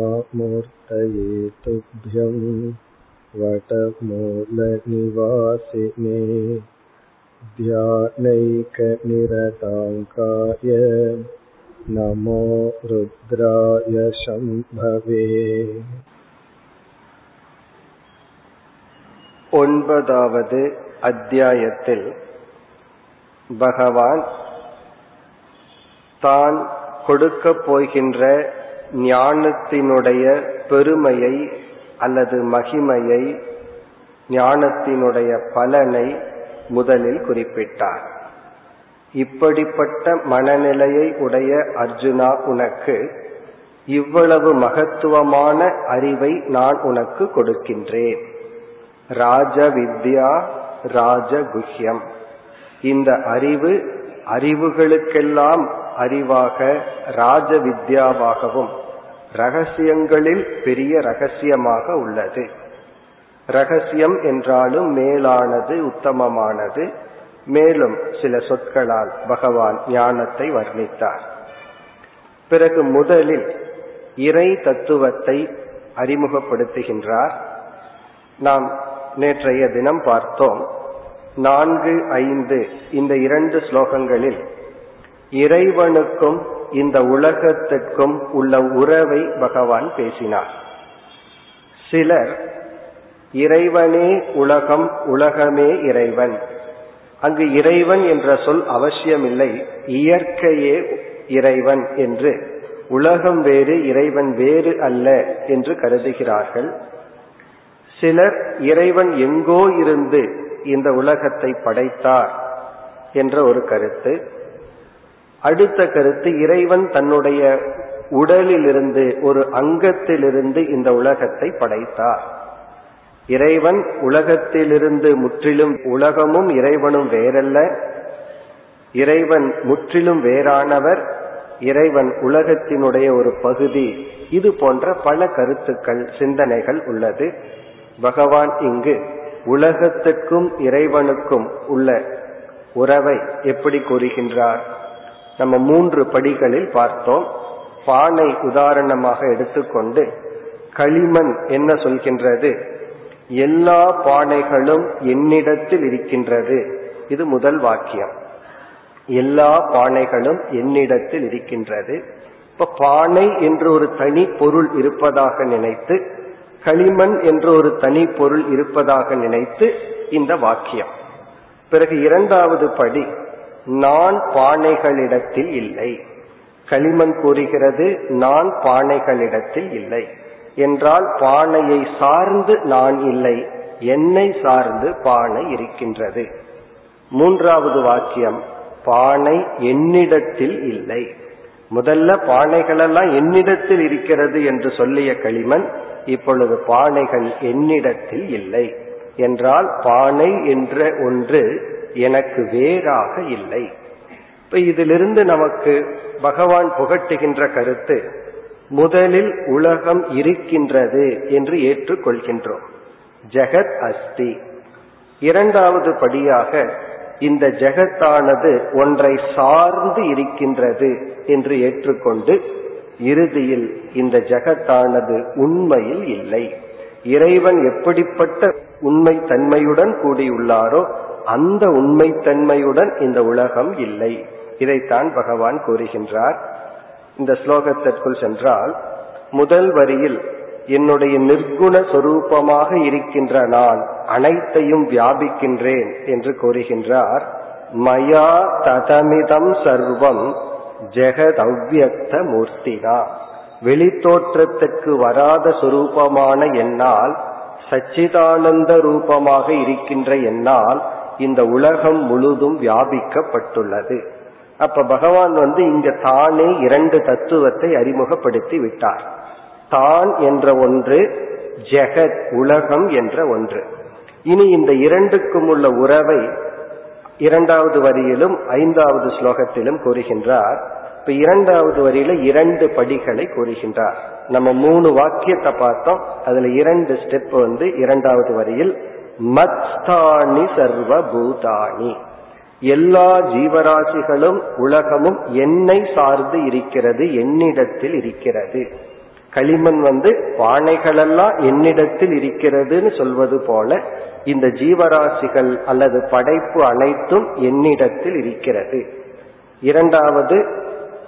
दक्षिणामूर्तये तुभ्यं वटमूलनिवासिने ध्यानैकनिरताङ्काय नमो रुद्राय शम्भवे ஒன்பதாவது அத்தியாயத்தில் பகவான் தான் கொடுக்கப் போகின்ற ஞானத்தினுடைய பெருமையை அல்லது மகிமையை ஞானத்தினுடைய பலனை முதலில் குறிப்பிட்டார். இப்படிப்பட்ட மனநிலையை உடைய அர்ஜுனா உனக்கு இவ்வளவு மகத்துவமான அறிவை நான் உனக்கு கொடுக்கின்றேன். ராஜ வித்யா ராஜகுஹ்யம். இந்த அறிவு அறிவுகளுக்கெல்லாம் அறிவாக ராஜ வித்யாவாகவும் ரகசியங்களில் பெரிய ரகசியமாக உள்ளது. ரகசியம் என்றாலும் மேலானது உத்தமமானது. மேலும் சில சொற்களால் பகவான் ஞானத்தை வர்ணித்தார். பிறகு முதலில் இறை தத்துவத்தை அறிமுகப்படுத்துகின்றார். நாம் நேற்றைய தினம் பார்த்தோம். நான்கு ஐந்து இந்த இரண்டு ஸ்லோகங்களில் இறைவனுக்கும் இந்த உலகத்திற்கும் உள்ள உறவை பகவான் பேசினார். சிலர் இறைவனே உலகம் உலகமே இறைவன். அங்கு இறைவன் என்ற சொல் அவசியமில்லை இயற்கையே இறைவன் என்று. உலகம் வேறு இறைவன் வேறு அல்ல என்று கருதுகிறார்கள். சிலர் இறைவன் எங்கோ இருந்து இந்த உலகத்தை படைத்தார் என்ற ஒரு கருத்து. அடுத்த கருத்து இறைவன் தன்னுடைய உடலிலிருந்து ஒரு அங்கத்திலிருந்து இந்த உலகத்தை படைத்தார். இறைவன் உலகத்திலிருந்து முற்றிலும் உலகமும் இறைவனும் வேறல்ல. இறைவன் முற்றிலும் வேறானவர். இறைவன் உலகத்தினுடைய ஒரு பகுதி. இது போன்ற பல கருத்துக்கள் சிந்தனைகள் உள்ளது. பகவான் இங்கு உலகத்துக்கும் இறைவனுக்கும் உள்ள உறவை எப்படி கூறுகின்றார்? நம்ம மூன்று படிகளில் பார்த்தோம். பானை உதாரணமாக எடுத்துக்கொண்டு களிமண் என்ன சொல்கின்றது? எல்லா பானைகளும் என்னிடத்தில் இருக்கின்றது. இது முதல் வாக்கியம். எல்லா பானைகளும் என்னிடத்தில் இருக்கின்றது. இப்ப பானை என்று ஒரு தனி பொருள் இருப்பதாக நினைத்து களிமண் என்று ஒரு தனி பொருள் இருப்பதாக நினைத்து இந்த வாக்கியம். பிறகு இரண்டாவது படி நான் பானைகளிடத்தில் இல்லை. களிமண் கூறுகிறது நான் பானைகளிடத்தில் இல்லை. என்றால் பானையை சார்ந்து நான் இல்லை என்னை சார்ந்து பானை இருக்கின்றது. மூன்றாவது வாக்கியம் பானை என்னிடத்தில் இல்லை. முதல்ல பானைகளெல்லாம் என்னிடத்தில் இருக்கிறது என்று சொல்லிய களிமண் இப்பொழுது பானைகள் என்னிடத்தில் இல்லை. என்றால் பானை என்ற ஒன்று எனக்கு வேறாக இல்லை. இப்ப இதிலிருந்து நமக்கு பகவான் புகட்டுகின்ற கருத்து முதலில் உலகம் இருக்கின்றது என்று ஏற்றுக்கொள்கின்றோம். ஜெகத் அஸ்தி. இரண்டாவது படியாக இந்த ஜெகத்தானது ஒன்றை சார்ந்து இருக்கின்றது என்று ஏற்றுக்கொண்டு இறுதியில் இந்த ஜெகத்தானது உண்மையில் இல்லை. இறைவன் எப்படிப்பட்ட உண்மை தன்மையுடன் கூடியுள்ளாரோ அந்த உண்மைத்தன்மையுடன் இந்த உலகம் இல்லை. இதைத்தான் பகவான் கூறுகின்றார். இந்த ஸ்லோகத்திற்குள் சென்றால் முதல் வரியில் என்னுடைய நிர்குண சொரூபமாக இருக்கின்ற நான் அனைத்தையும் வியாபிக்கின்றேன் என்று கூறுகின்றார். மயா ததமிதம் சர்வம் ஜெகதவ்யக்த மூர்த்தினா வெளித்தோற்றத்துக்கு வராத சுரூபமான என்னால் சச்சிதானந்த ரூபமாக இருக்கின்ற என்னால் இந்த உலகம் முழுதும் வியாபிக்கப்பட்டுள்ளது. அப்ப பகவான் வந்து இங்க தானே இரண்டு தத்துவத்தை அறிமுகப்படுத்தி விட்டார். தான் என்ற ஒன்று ஜெகத் உலகம் என்ற ஒன்று. இனி இந்த இரண்டுக்கும் உள்ள உறவை இரண்டாவது வரியிலும் ஐந்தாவது ஸ்லோகத்திலும் கூறுகின்றார். இப்ப இரண்டாவது வரியில இரண்டு படிகளை கூறுகின்றார். நம்ம மூணு வாக்கியத்தை பார்த்தோம். அதுல இரண்டு ஸ்டெப் வந்து இரண்டாவது வரியில் மத்ஸ்தானி சர்வ பூதானி எல்லா ஜீவராசிகளும் உலகமும் என்னை சார்ந்து இருக்கிறது என்னிடத்தில் இருக்கிறது. களிமண் வந்து பானைகளெல்லாம் என்னிடத்தில் இருக்கிறதுன்னு சொல்வது போல இந்த ஜீவராசிகள் அல்லது படைப்பு அனைத்தும் என்னிடத்தில் இருக்கிறது. இரண்டாவது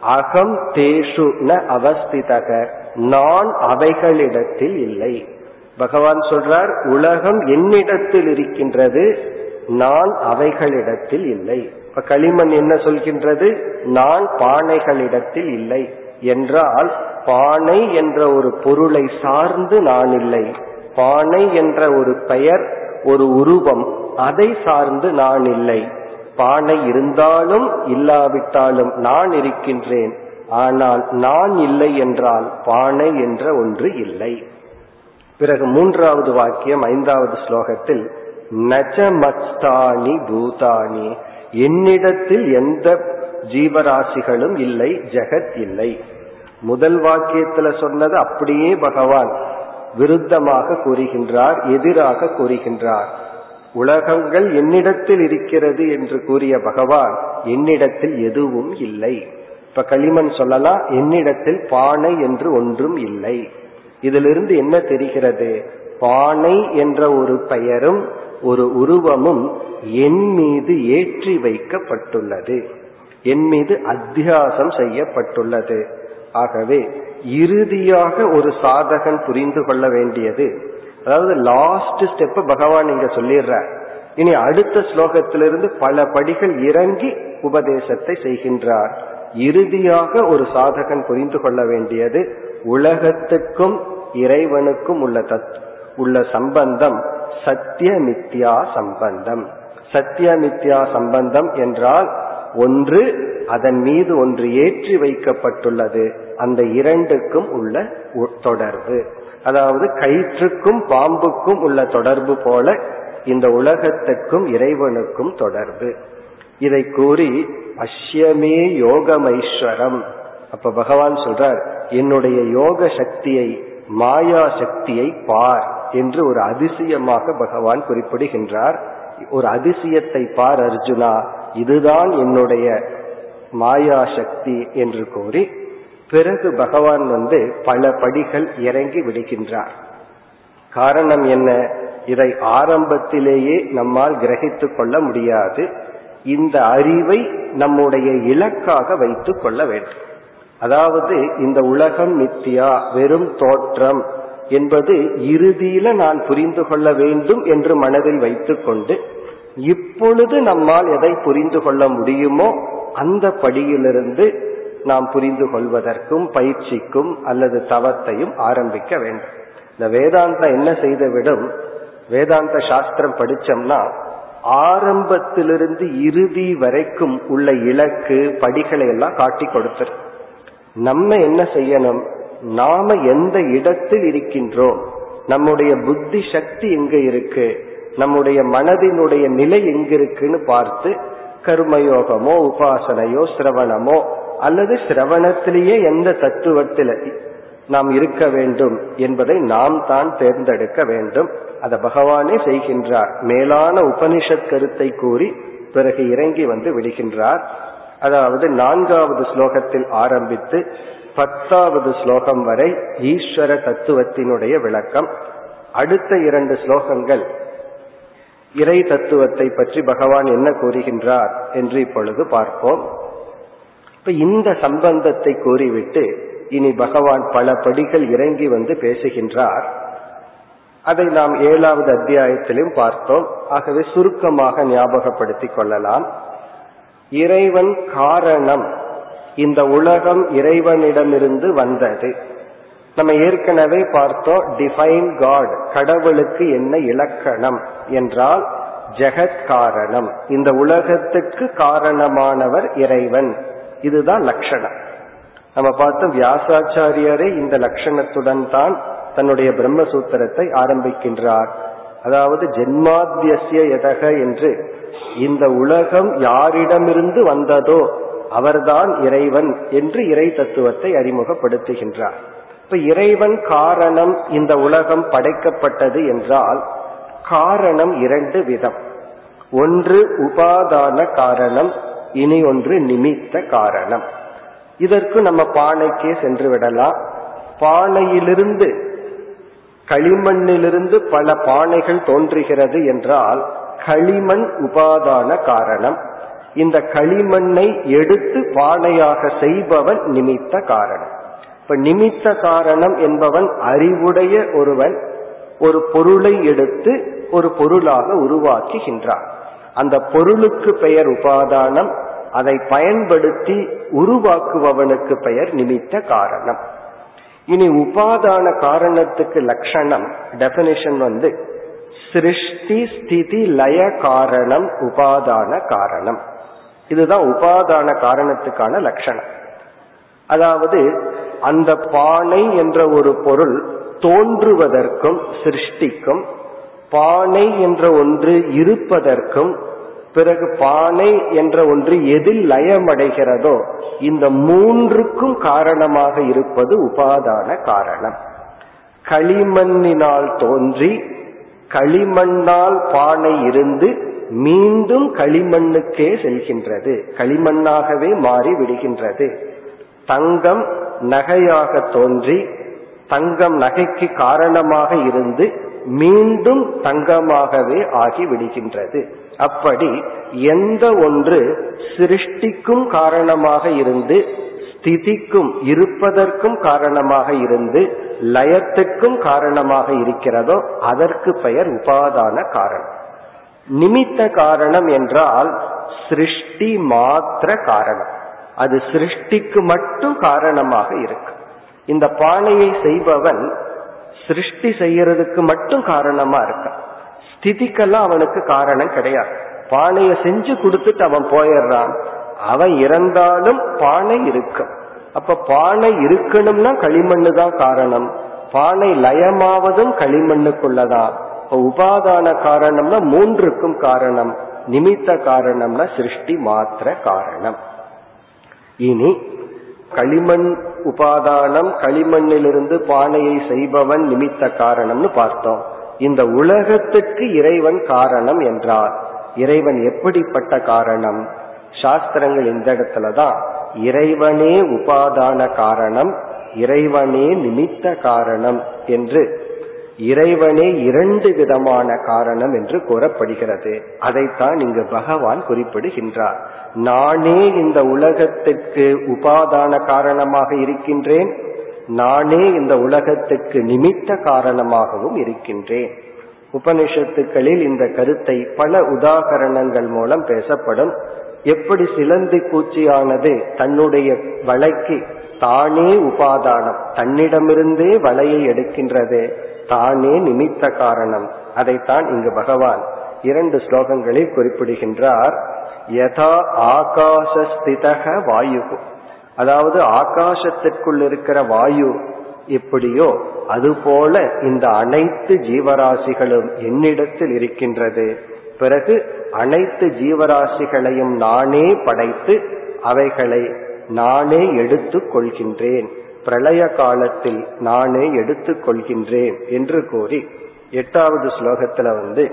அகம் தேஷு ந அவஸ்திதக. நான் அவைகளிடத்தில் இல்லை. பகவான் சொல்றார் உலகம் என்னிடத்தில் இருக்கின்றது நான் அவைகளிடத்தில் இல்லை. இப்ப களிமண் என்ன சொல்கின்றது? நான் பானைகளிடத்தில் இல்லை. என்றால் பானை என்ற ஒரு பொருளை சார்ந்து நான் இல்லை. பானை என்ற ஒரு பெயர் ஒரு உருவம் அதை சார்ந்து நான் இல்லை. பானை இருந்தாலும் இல்லாவிட்டாலும் நான் இருக்கின்றேன். ஆனால் நான் இல்லை என்றால் பானை என்ற ஒன்று இல்லை. பிறகு மூன்றாவது வாக்கியம் ஐந்தாவது ஸ்லோகத்தில் நஜமஸ்தானி பூதானி என்னிடத்தில் எந்த ஜீவராசிகளும் இல்லை ஜெகத் இல்லை. முதல் வாக்கியத்துல சொன்னது அப்படியே பகவான் விருத்தமாக கூறுகின்றார் எதிராக கூறுகின்றார். உலகங்கள் என்னிடத்தில் இருக்கிறது என்று கூறிய பகவான் என்னிடத்தில் எதுவும் இல்லை. இப்ப களிமண் சொல்லலாம் என்னிடத்தில் பானை என்று ஒன்றும் இல்லை. இதிலிருந்து என்ன தெரிகிறது? பானை என்ற ஒரு பெயரும் ஒரு உருவமும் என் மீது ஏற்றி வைக்கப்பட்டுள்ளது. என் மீது அத்தியாசம் செய்யப்பட்டுள்ளது. ஆகவே இறுதியாக ஒரு சாதகன் புரிந்து கொள்ள வேண்டியது. அதாவது லாஸ்ட் ஸ்டெப் பகவான் இங்க சொல்லிடுற இனி அடுத்த ஸ்லோகத்திலிருந்து பல படிகள் இறங்கி உபதேசத்தை செய்கின்றார். இறுதியாக ஒரு சாதகன் புரிந்து கொள்ள வேண்டியது உலகத்துக்கும் இறைவனுக்கும் உள்ள தத் உள்ள சம்பந்தம் சத்தியமித்யா சம்பந்தம். சத்தியமித்யா சம்பந்தம் என்றால் ஒன்று அதன் மீது ஒன்று ஏற்றி வைக்கப்பட்டுள்ளது. அந்த இரண்டுக்கும் உள்ள தொடர்பு. அதாவது கயிற்றுக்கும் பாம்புக்கும் உள்ள தொடர்பு போல இந்த உலகத்துக்கும் இறைவனுக்கும் தொடர்பு. இதை கூறி அஷ்யமே யோகமைஸ்வரம். அப்ப பகவான் சொல்றார் என்னுடைய யோக சக்தியை மாயா சக்தியை பார் என்று ஒரு அதிசயமாக பகவான் குறிப்பிடுகின்றார். ஒரு அதிசயத்தை பார் அர்ஜுனா இதுதான் என்னுடைய மாயா சக்தி என்று கூறி பிறகு பகவான் வந்து பல படிகள் இறங்கி விடுகின்றார். காரணம் என்ன? இதை ஆரம்பத்திலேயே நம்மால் கிரகித்துக் கொள்ள முடியாது. இந்த அறிவை நம்முடைய இலக்காக வைத்துக் கொள்ள வேண்டும். அதாவது இந்த உலகம் நித்தியா வெறும் தோற்றம் என்பது இறுதியில நான் புரிந்து கொள்ள வேண்டும் என்று மனதில் வைத்துக்கொண்டு இப்பொழுது நம்மால் எதை புரிந்து கொள்ள முடியுமோ அந்த படியிலிருந்து நாம் புரிந்து கொள்வதற்கும் பயிற்சிக்கும் அல்லது தவத்தையும் ஆரம்பிக்க வேண்டும். இந்த வேதாந்தம் என்ன செய்துவிடும்? வேதாந்த சாஸ்திரம் படிச்சோம்னா ஆரம்பத்திலிருந்து இறுதி வரைக்கும் உள்ள இலக்கு படிகளை எல்லாம் காட்டி கொடுத்துரும். நம்ம என்ன செய்யணும்? நாம எந்த இடத்தில் இருக்கின்றோம்? நம்முடைய புத்தி சக்தி எங்க இருக்கு? நம்முடைய மனதினுடைய நிலை எங்க இருக்குன்னு பார்த்து கர்மயோகமோ உபாசனையோ சிரவணமோ அல்லது சிரவணத்திலேயே எந்த தத்துவத்தில் நாம் இருக்க வேண்டும் என்பதை நாம் தான் தேர்ந்தெடுக்க வேண்டும். அதை பகவானே செய்கின்றார். மேலான உபனிஷத் கருத்தை கூறி பிறகு இறங்கி வந்து விடுகின்றார். அதாவது நான்காவது ஸ்லோகத்தில் ஆரம்பித்து பத்தாவது ஸ்லோகம் வரை ஈஸ்வர தத்துவத்தினுடைய விளக்கம். அடுத்த இரண்டு ஸ்லோகங்கள் இறை தத்துவத்தை பற்றி பகவான் என்ன கூறுகின்றார் என்று இப்பொழுது பார்ப்போம். இப்ப இந்த சம்பந்தத்தை கூறிவிட்டு இனி பகவான் பல படிகள் இறங்கி வந்து பேசுகின்றார். அதை நாம் ஏழாவது அத்தியாயத்திலும் பார்த்தோம். ஆகவே சுருக்கமாக ஞாபகப்படுத்திக் கொள்ளலாம். இறைவன் காரணம். இந்த உலகம் இறைவனிடமிருந்து வந்தது. நம்ம ஏற்கனவே பார்த்தோம் டிஃபைன் காட் கடவுளுக்கு என்ன இலக்கணம் என்றால் ஜெகத் காரணம். இந்த உலகத்துக்கு காரணமானவர் இறைவன். இதுதான் லட்சணம். நம்ம பார்த்தோம் வியாசாச்சாரியரே இந்த லட்சணத்துடன் தான் தன்னுடைய பிரம்மசூத்திரத்தை ஆரம்பிக்கின்றார். அதாவது ஜென்மாத்தியசிய எதக என்று இந்த உலகம் யாரிடமிருந்து வந்ததோ அவர்தான் இறைவன் என்று இறை தத்துவத்தை அறிமுகப்படுத்துகின்றார். இப்ப இறைவன் காரணம் இந்த உலகம் படைக்கப்பட்டது என்றால் காரணம் இரண்டு விதம். ஒன்று உபாதான காரணம் இனி ஒன்று நிமித்த காரணம். இதற்கு நம்ம பானைக்கே சென்று விடலாம். பானையிலிருந்து களிமண்ணிலிருந்து பல பானைகள் தோன்றுகிறது என்றால் களிமண் உபாதான காரணம். இந்த களிமண்ணை எடுத்து பானையாக செய்பவன் நிமித்த காரணம். இப்ப நிமித்த காரணம் என்பவன் அறிவுடைய ஒருவன் ஒரு பொருளை எடுத்து ஒரு பொருளாக உருவாக்குகின்றான். அந்த பொருளுக்கு பெயர் உபாதானம் அதை பயன்படுத்தி உருவாக்குபவனுக்கு பெயர் நிமித்த காரணம். இனி உபாதான காரணத்துக்கு லட்சணம் டெபினிஷன் வந்து சிருஷ்டி ஸ்திதி லய காரணம் உபாதான காரணம். இதுதான் உபாதான காரணத்துக்கான லட்சணம். அதாவது அந்த பானை என்ற ஒரு பொருள் தோன்றுவதற்கும் சிருஷ்டிக்கும் பானை என்ற ஒன்று இருப்பதற்கும் பிறகு பானை என்ற ஒன்று எதில் லயமடைகிறதோ இந்த மூன்றுக்கும் காரணமாக இருப்பது உபாதான காரணம். களிமண்ணினால் தோன்றி களிமண்ணால் பானை இருந்து மீண்டும் களிமண்ணுக்கே செல்கின்றது. களிமண்ணாகவே மாறி விடுகின்றது. தங்கம் நகையாக தோன்றி தங்கம் நகைக்கு காரணமாக இருந்து மீண்டும் தங்கமாகவே ஆகி விடுகின்றது. அப்படி எந்த ஒன்று சிருஷ்டிக்கும் காரணமாக இருந்து ஸ்திதிக்கும் இருப்பதற்கும் காரணமாக இருந்து லயத்துக்கும் காரணமாக இருக்கிறதோ அதற்கு பெயர் உபாதான காரணம். நிமித்த காரணம் என்றால் சிருஷ்டி மாத்திர காரணம். அது சிருஷ்டிக்கு மட்டும் காரணமாக இருக்கு. இந்த பானையை செய்பவன் சிருஷ்டி செய்யறதுக்கு மட்டும் காரணமா இருக்க. ஸ்திதிக்கெல்லாம் அவனுக்கு காரணம் கிடையாது. பானையை செஞ்சு கொடுத்துட்டு அவன் போயிடுறான். அவன் இறந்தாலும் பானை இருக்கும் அப்ப பானை இருக்கணும்னா களிமண்ணு தான் காரணம். பானை லயமாவதும் களிமண்ணுக்குள்ளதான் இப்ப உபாதான காரணம்னா மூன்றுக்கும் காரணம். நிமித்த காரணம்னா சிருஷ்டி மாத்திர காரணம். இனி களிமண் உபாதானம் களிமண்ணிலிருந்து பானையை செய்பவன் நிமித்த காரணம்னு பார்த்தோம். இந்த உலகத்துக்கு இறைவன் காரணம் என்றார். இறைவன் எப்படிப்பட்ட காரணம்? சாஸ்திரங்கள் இந்த இடத்துலதான். இறைவனே உபாதான காரணம் இறைவனே நிமித்த காரணம் என்று இறைவனே இரண்டு விதமான காரணம் என்று கூறப்படுகிறது. அதைத்தான் இங்கு பகவான் குறிப்பிடுகின்றார். நானே இந்த உலகத்துக்கு உபாதான காரணமாக இருக்கின்றேன் நானே இந்த உலகத்துக்கு நிமித்த காரணமாகவும் இருக்கின்றேன். உபனிஷத்துக்களில் இந்த கருத்தை பல உதாகரணங்கள் மூலம் பேசப்படும். எப்படி சிலந்தி பூச்சியானது தன்னுடைய வலைக்கு தானே உபாதானம் தன்னிடமிருந்தே வலையை எடுக்கின்றது தானே நிமித்த காரணம். அதைத்தான் இங்கு பகவான் இரண்டு ஸ்லோகங்களில் குறிப்பிடுகின்றார். யதா ஆகாசஸ்திதக வாயு அதாவது ஆகாசத்திற்குள் இருக்கிற வாயு எப்படியோ அதுபோல இந்த அனைத்து ஜீவராசிகளும் என்னிடத்தில் இருக்கின்றது. பிறகு அனைத்து ஜீவராசிகளையும் நானே படைத்து அவைகளை நானே எடுத்து கொள்கின்றேன். பிரளய காலத்தில் நானே எடுத்து கொள்கின்றேன் என்று கூறி எட்டாவது ஸ்லோகத்துல வந்து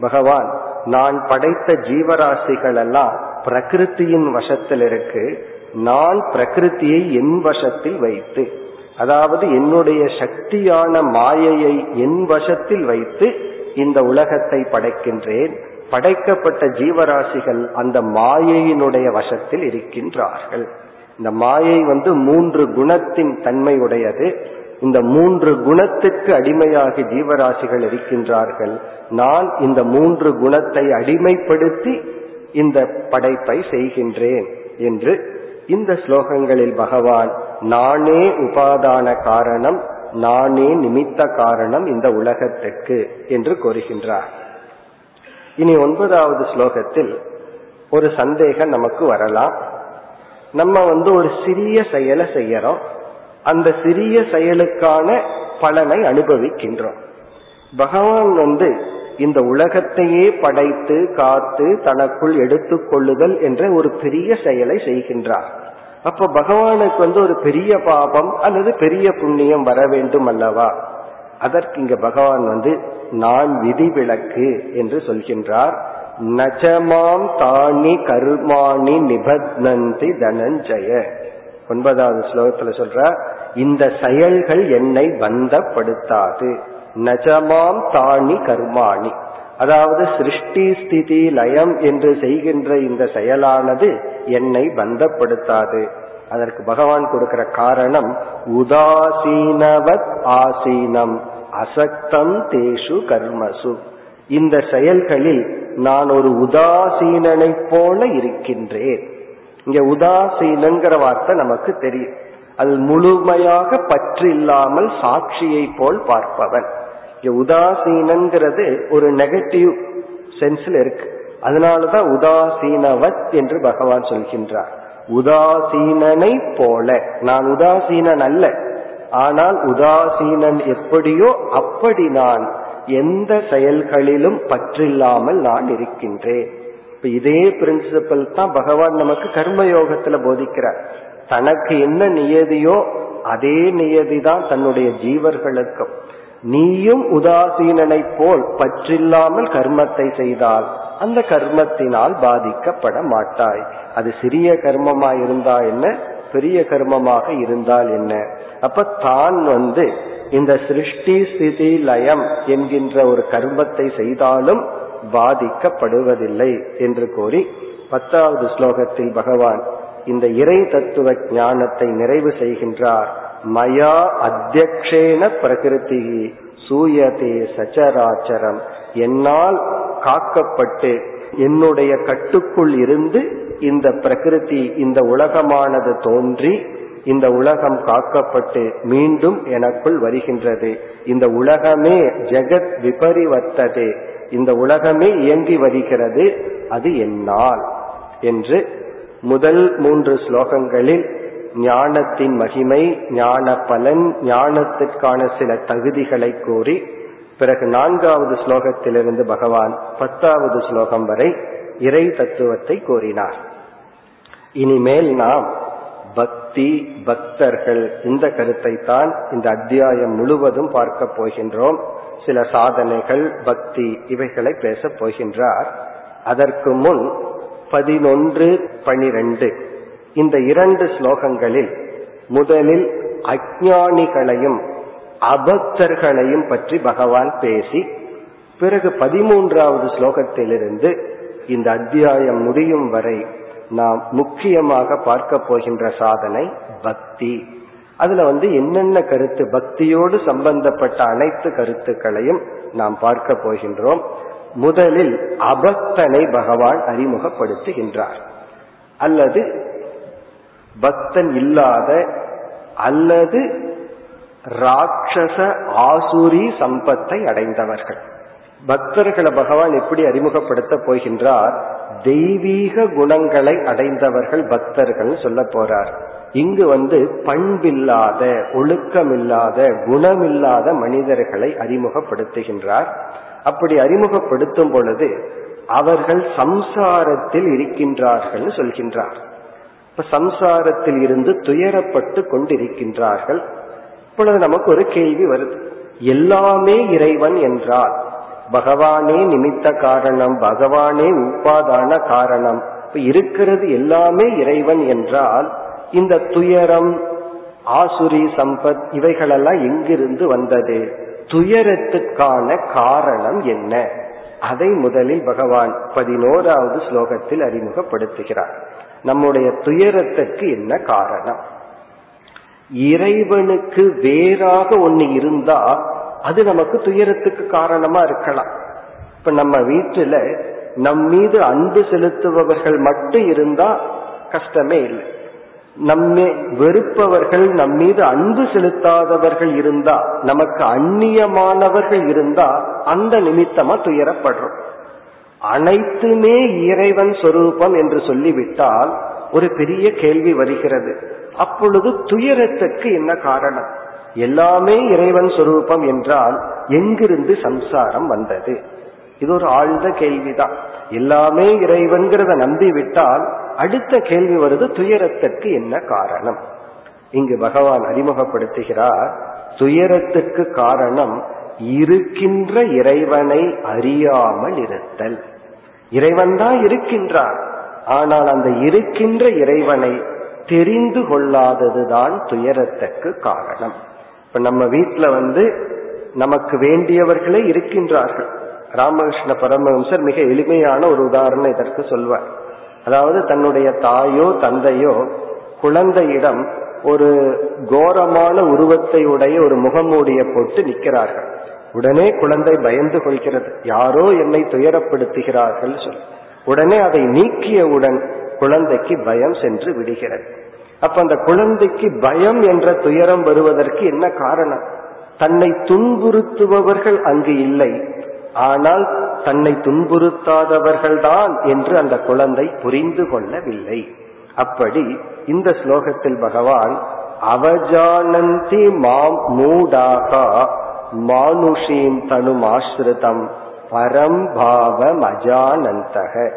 பகவான் நான் படைத்த ஜீவராசிகள் எல்லாம் பிரகிருத்தியின் வசத்தில் இருக்கு. நான் பிரகிருத்தியை என் வசத்தில் வைத்து அதாவது என்னுடைய சக்தியான மாயையை என் வசத்தில் வைத்து இந்த உலகத்தை படைக்கின்றேன். படைக்கப்பட்ட ஜீவராசிகள் அந்த மாயையினுடைய வசத்தில் இருக்கின்றார்கள். இந்த மாயை வந்து மூன்று குணத்தின் தன்மையுடையது இந்த மூன்று குணத்துக்கு அடிமையாகி ஜீவராசிகள் இருக்கின்றார்கள். நான் இந்த மூன்று குணத்தை அடிமைப்படுத்தி இந்த படைப்பை செய்கின்றேன் என்று இந்த ஸ்லோகங்களில் பகவான் நானே உபாதான காரணம் நானே நிமித்த காரணம் இந்த உலகத்திற்கு என்று கூறுகின்றார். இனி ஒன்பதாவது ஸ்லோகத்தில் ஒரு சந்தேகம் நமக்கு வரலாம். நம்ம வந்து ஒரு சிறிய செயலை செய்யறோம். அந்த சிறிய செயலுக்கான பலனை அனுபவிக்கின்றோம். பகவான் வந்து இந்த உலகத்தையே படைத்து காத்து தனக்குள் எடுத்துக்கொள்ளுதல் என்ற ஒரு பெரிய செயலை செய்கின்றார். அப்ப பகவானுக்கு வந்து ஒரு பெரிய பாபம் அல்லது பெரிய புண்ணியம் வர வேண்டும் அல்லவா? அதற்கு இங்க பகவான் வந்து நான் விதிவிலக்கு என்று சொல்கின்றார். நஜமாம் தானி கர்மாணி நிபத்னந்தி தனஞ்சய. ஒன்பதாவது ஸ்லோகத்துல சொல்ற இந்த செயல்கள் என்னை பந்தப்படுத்தாது. நஜமாம் தானி கர்மாணி. அதாவது சிருஷ்டி ஸ்திதி லயம் என்று செய்கின்ற இந்த செயலானது என்னை பந்தப்படுத்தாது. அதற்கு பகவான் கொடுக்கிற காரணம் உதாசீனவத் ஆசீனம். அசக்தம் தேஷு கர்மசு. இந்த செயல்களில் நான் ஒரு உதாசீனனை போல இருக்கின்றேன். இங்க உதாசீனங்கிற வார்த்தை நமக்கு தெரியும். அது முழுமையாக பற்று இல்லாமல் சாட்சியை போல் பார்ப்பவன். இங்க உதாசீனங்கிறது ஒரு நெகட்டிவ் சென்ஸ்ல இருக்கு. அதனாலதான் உதாசீனவத் என்று பகவான் சொல்கின்றார். உதாசீனனை போல. நான் உதாசீனன் அல்ல. ஆனால் உதாசீனன் எப்படியோ அப்படி நான் எந்த செயல்களிலும் பற்றில்லாமல் நான் இருக்கின்றேன். இப்ப இதே பிரின்சிபல் தான் பகவான் நமக்கு கர்மயோகத்துல போதிக்கிறார். தனக்கு என்ன நியதியோ அதே நியதி தான் தன்னுடைய ஜீவர்களுக்கும். நீயும் உதாசீனனை போல் பற்றில்லாமல் கர்மத்தை செய்தால் அந்த கர்மத்தினால் பாதிக்கப்பட மாட்டாய். அது சிறிய கர்மமா இருந்தா என்ன? பெரிய கர்மமாக இருந்தால் என்ன? அப்ப தான் வந்து இந்த சிருஷ்டி ஸ்திதி லயம் என்கின்ற ஒரு கர்மத்தை செய்தாலும் பாதிக்கப்படுவதில்லை என்று கூறி பத்தாவது ஸ்லோகத்தில் பகவான் இந்த இறை தத்துவ ஞானத்தை நிறைவு செய்கின்றார். மயா அத்தியக்ஷேன பிரகிருதி சூயதே சச்சராச்சரம். என்னால் காக்கப்பட்டு என்னுடைய கட்டுக்குள் இருந்து இந்த பிரகிருதி இந்த உலகமானது தோன்றி இந்த உலகம் காக்கப்பட்டு மீண்டும் எனக்குள் வருகின்றது. இந்த உலகமே ஜெகத் விபரிவர்த்தது. இந்த உலகமே இயங்கி வருகிறது. அது என்னால் என்று முதல் மூன்று ஸ்லோகங்களில் ஞானத்தின் மகிமை ஞான பலன் ஞானத்திற்கான சில தகுதிகளை கூறி பிறகு நான்காவது ஸ்லோகத்திலிருந்து பகவான் பத்தாவது ஸ்லோகம் வரை இறை தத்துவத்தை கோரினார். இனிமேல் நாம் பக்தி பக்தர்கள் இந்த கருத்தை தான் இந்த அத்தியாயம் முழுவதும் பார்க்க போகின்றோம். சில சாதனைகள் பக்தி இவைகளை பேசப் போகின்றார். அதற்கு முன் பதினொன்று பனிரெண்டு. இந்த இரண்டு ஸ்லோகங்களில் முதலில் அஜானிகளையும் அபக்தர்களையும் பற்றி பகவான் பேசி பிறகு பதிமூன்றாவது ஸ்லோகத்திலிருந்து இந்த அத்தியாயம் முடியும் வரை நாம் முக்கியமாக பார்க்க போகின்ற சாதனை பக்தி. அதுல வந்து என்னென்ன கருத்து பக்தியோடு சம்பந்தப்பட்ட அனைத்து கருத்துக்களையும் நாம் பார்க்க போகின்றோம். முதலில் அபக்தனை பகவான் அறிமுகப்படுத்துகின்றார். அல்லது பக்தன் இல்லாத அல்லது ராட்சச ஆசுரி சம்பத்தை அடைந்தவர்கள். பக்தர்களை பகவான் எப்படி அறிமுகப்படுத்த போகின்றார்? தெய்வீக குணங்களை அடைந்தவர்கள் பக்தர்கள் சொல்ல போறார். இங்கு வந்து பண்பில்லாத ஒழுக்கமில்லாத குணமில்லாத மனிதர்களை அறிமுகப்படுத்துகின்றார். அப்படி அறிமுகப்படுத்தும் பொழுது அவர்கள் சம்சாரத்தில் இருக்கின்றார்கள் சொல்கின்றார். இப்ப சம்சாரத்தில் இருந்து துயரப்பட்டு கொண்டிருக்கின்றார்கள். இப்பொழுது நமக்கு ஒரு கேள்வி வருது. எல்லாமே இறைவன் என்றால் பகவானே நிமித்த காரணம் பகவானே உபாதான காரணம். இப்ப இருக்கிறது எல்லாமே இறைவன் என்றால் இந்த துயரம் ஆசுரி சம்பத் இவைகளெல்லாம் எங்கிருந்து வந்தது? துயரத்துக்கான காரணம் என்ன? அதை முதலில் பகவான் பதினோராவது ஸ்லோகத்தில் அறிமுகப்படுத்துகிறார். நம்முடைய துயரத்துக்கு என்ன காரணம்? இறைவனுக்கு வேறாக ஒன்னு இருந்தா அது நமக்கு துயரத்துக்கு காரணமா இருக்கலாம். இப்ப நம்ம வீட்டுல நம் மீது அன்பு செலுத்துபவர்கள் மட்டும் இருந்தா கஷ்டமே இல்லை. நம்மை வெறுப்பவர்கள் நம் மீது அன்பு செலுத்தாதவர்கள் இருந்தா நமக்கு அந்நியமானவர்கள் இருந்தா அந்த நிமித்தமா துயரப்படுறோம். அனைத்துமே இறைவன் சொரூபம் என்று சொல்லிவிட்டால் ஒரு பெரிய கேள்வி வருகிறது. அப்பொழுது துயரத்துக்கு என்ன காரணம்? எல்லாமே இறைவன் சொரூபம் என்றால் எங்கிருந்து சம்சாரம் வந்தது? இது ஒரு ஆழ்ந்த கேள்விதான். எல்லாமே இறைவன்கிறத நம்பி விட்டால் அடுத்த கேள்வி வருது துயரத்திற்கு என்ன காரணம்? இங்கு பகவான் அறிமுகப்படுத்துகிறார் துயரத்துக்கு காரணம் இருக்கின்ற இறைவனை அறியாமல் இருத்தல். இறைவன் தான் இருக்கின்றார் ஆனால் அந்த இருக்கின்ற இறைவனை தெரிந்து கொள்ளாததுதான் துயரத்துக்கு காரணம். இப்ப நம்ம வீட்டுல வந்து நமக்கு வேண்டியவர்களே இருக்கின்றார்கள். ராமகிருஷ்ண பரமஹம்சர் மிக எளிமையான ஒரு உதாரணம் இதற்கு சொல்வார். அதாவது தன்னுடைய தாயோ தந்தையோ குழந்தையிடம் ஒரு கோரமான உருவத்தை உடைய ஒரு முகமூடிய போட்டு நிற்கிறார்கள். உடனே குழந்தை பயந்து கொள்கிறது. யாரோ என்னை துயரப்படுத்துகிறார்கள் சொல் உடனே அதை நீக்கியவுடன் குழந்தைக்கு பயம் சென்று விடுகிறது. அப்ப அந்த குழந்தைக்கு பயம் என்ற துயரம் வருவதற்கு என்ன காரணம்? தன்னை துன்புறுத்துபவர்கள் அங்கு இல்லை. ஆனால் தன்னை துன்புறுத்தாதவர்கள்தான் என்று அந்த குழந்தை புரிந்து கொள்ளவில்லை. அப்படி இந்த ஸ்லோகத்தில் பகவான் அவஜானந்தி மாம் மூடாகா மானுஷீம் தனுமாஸ்ருதம் பரம்பாவம் அஜானந்தக.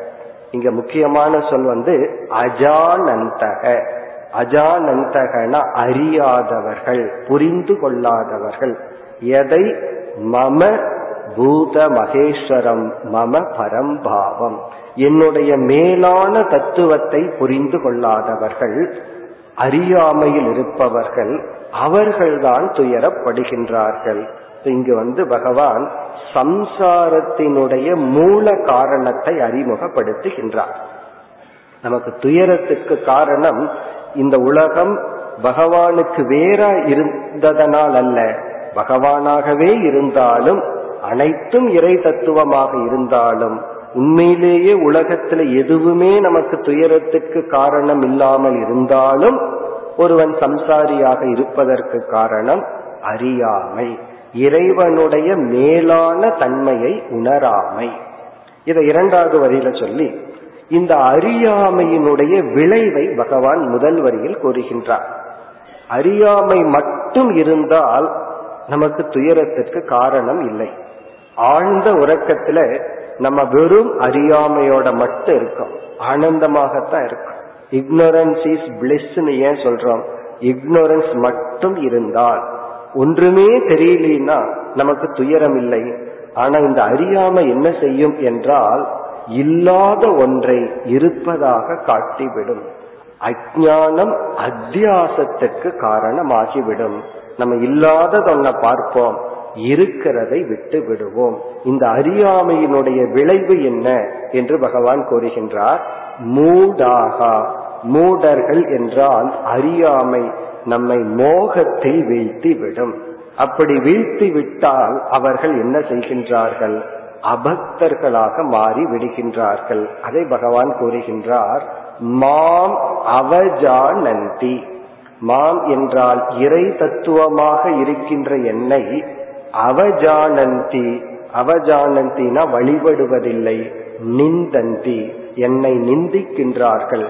இங்க முக்கியமான சொல் வந்து அஜானந்தக. அஜானந்தகன அறியாதவர்கள் புரிந்து கொள்ளாதவர்கள். எதை? மம பூத மகேஸ்வரம் மம பரம்பாவம் என்னுடைய மேலான தத்துவத்தை புரிந்து கொள்ளாதவர்கள் அறியாமையில் இருப்பவர்கள் அவர்கள்தான் துயரப்படுகின்றார்கள். இங்கு வந்து பகவான் சம்சாரத்தினுடைய மூல காரணத்தை அறிமுகப்படுத்துகின்றார். நமக்கு துயரத்துக்கு காரணம் இந்த உலகம் பகவானுக்கு வேற இருந்ததனால் அல்ல. பகவானாகவே இருந்தாலும் அனைத்தும் இறை தத்துவமாக இருந்தாலும் உண்மையிலேயே உலகத்துல எதுவுமே நமக்கு துயரத்துக்கு காரணம் இல்லாமல் இருந்தாலும் ஒருவன் சம்சாரியாக இருப்பதற்கு காரணம் அறியாமை. இறைவனுடைய மேலான தன்மையை உணராமை. இதை இரண்டாவது வரியில சொல்லி இந்த அறியாமையினுடைய விளைவை பகவான் முதல் வரியில் கூறுகின்றார். அறியாமை மட்டும் இருந்தால் நமக்கு துயரத்திற்கு காரணம் இல்லை. ஆழ்ந்த உறக்கத்துல நம்ம வெறும் அறியாமையோட மட்டும் இருக்கோம். ஆனந்தமாகத்தான் இருக்கும். இக்னோரன்ஸ் இஸ் பிளிஸ்ன்னு ஏன் சொல்றோம்? இக்னோரன்ஸ் மட்டும் இருந்தால். ஒன்றுமே தெரியலனா நமக்கு துயரம் இல்லை. ஆனா இந்த அறியாமை என்ன செய்யும் என்றால் இல்லாத ஒன்றை இருப்பதாக காட்டிவிடும். அஜானம் அத்தியாசத்துக்கு காரணமாகிவிடும். நம்ம இல்லாததொன்ன பார்ப்போம் இருக்கிறதை விட்டு விடுவோம் இந்த அறியாமையினுடைய விளைவு என்ன என்று பகவான் கூறுகின்றார். மூடாகா மூடர்கள் என்றால் அறியாமை நம்மை மோகத்தில் வீழ்த்தி விடும் அப்படி வீழ்த்தி விட்டால் அவர்கள் என்ன செய்கின்றார்கள்? அபக்தர்களாக மாறி விடுகின்றார்கள். அதை பகவான் கூறுகின்றார் மாம் அவஜானந்தி. மாம் என்றால் இறை தத்துவமாக இருக்கின்ற என்னை அவஜானந்தி. அவஜானந்தினா வழிபடுவதில்லை நிந்தந்தி. என்னை நிந்திக்கின்றார்கள்.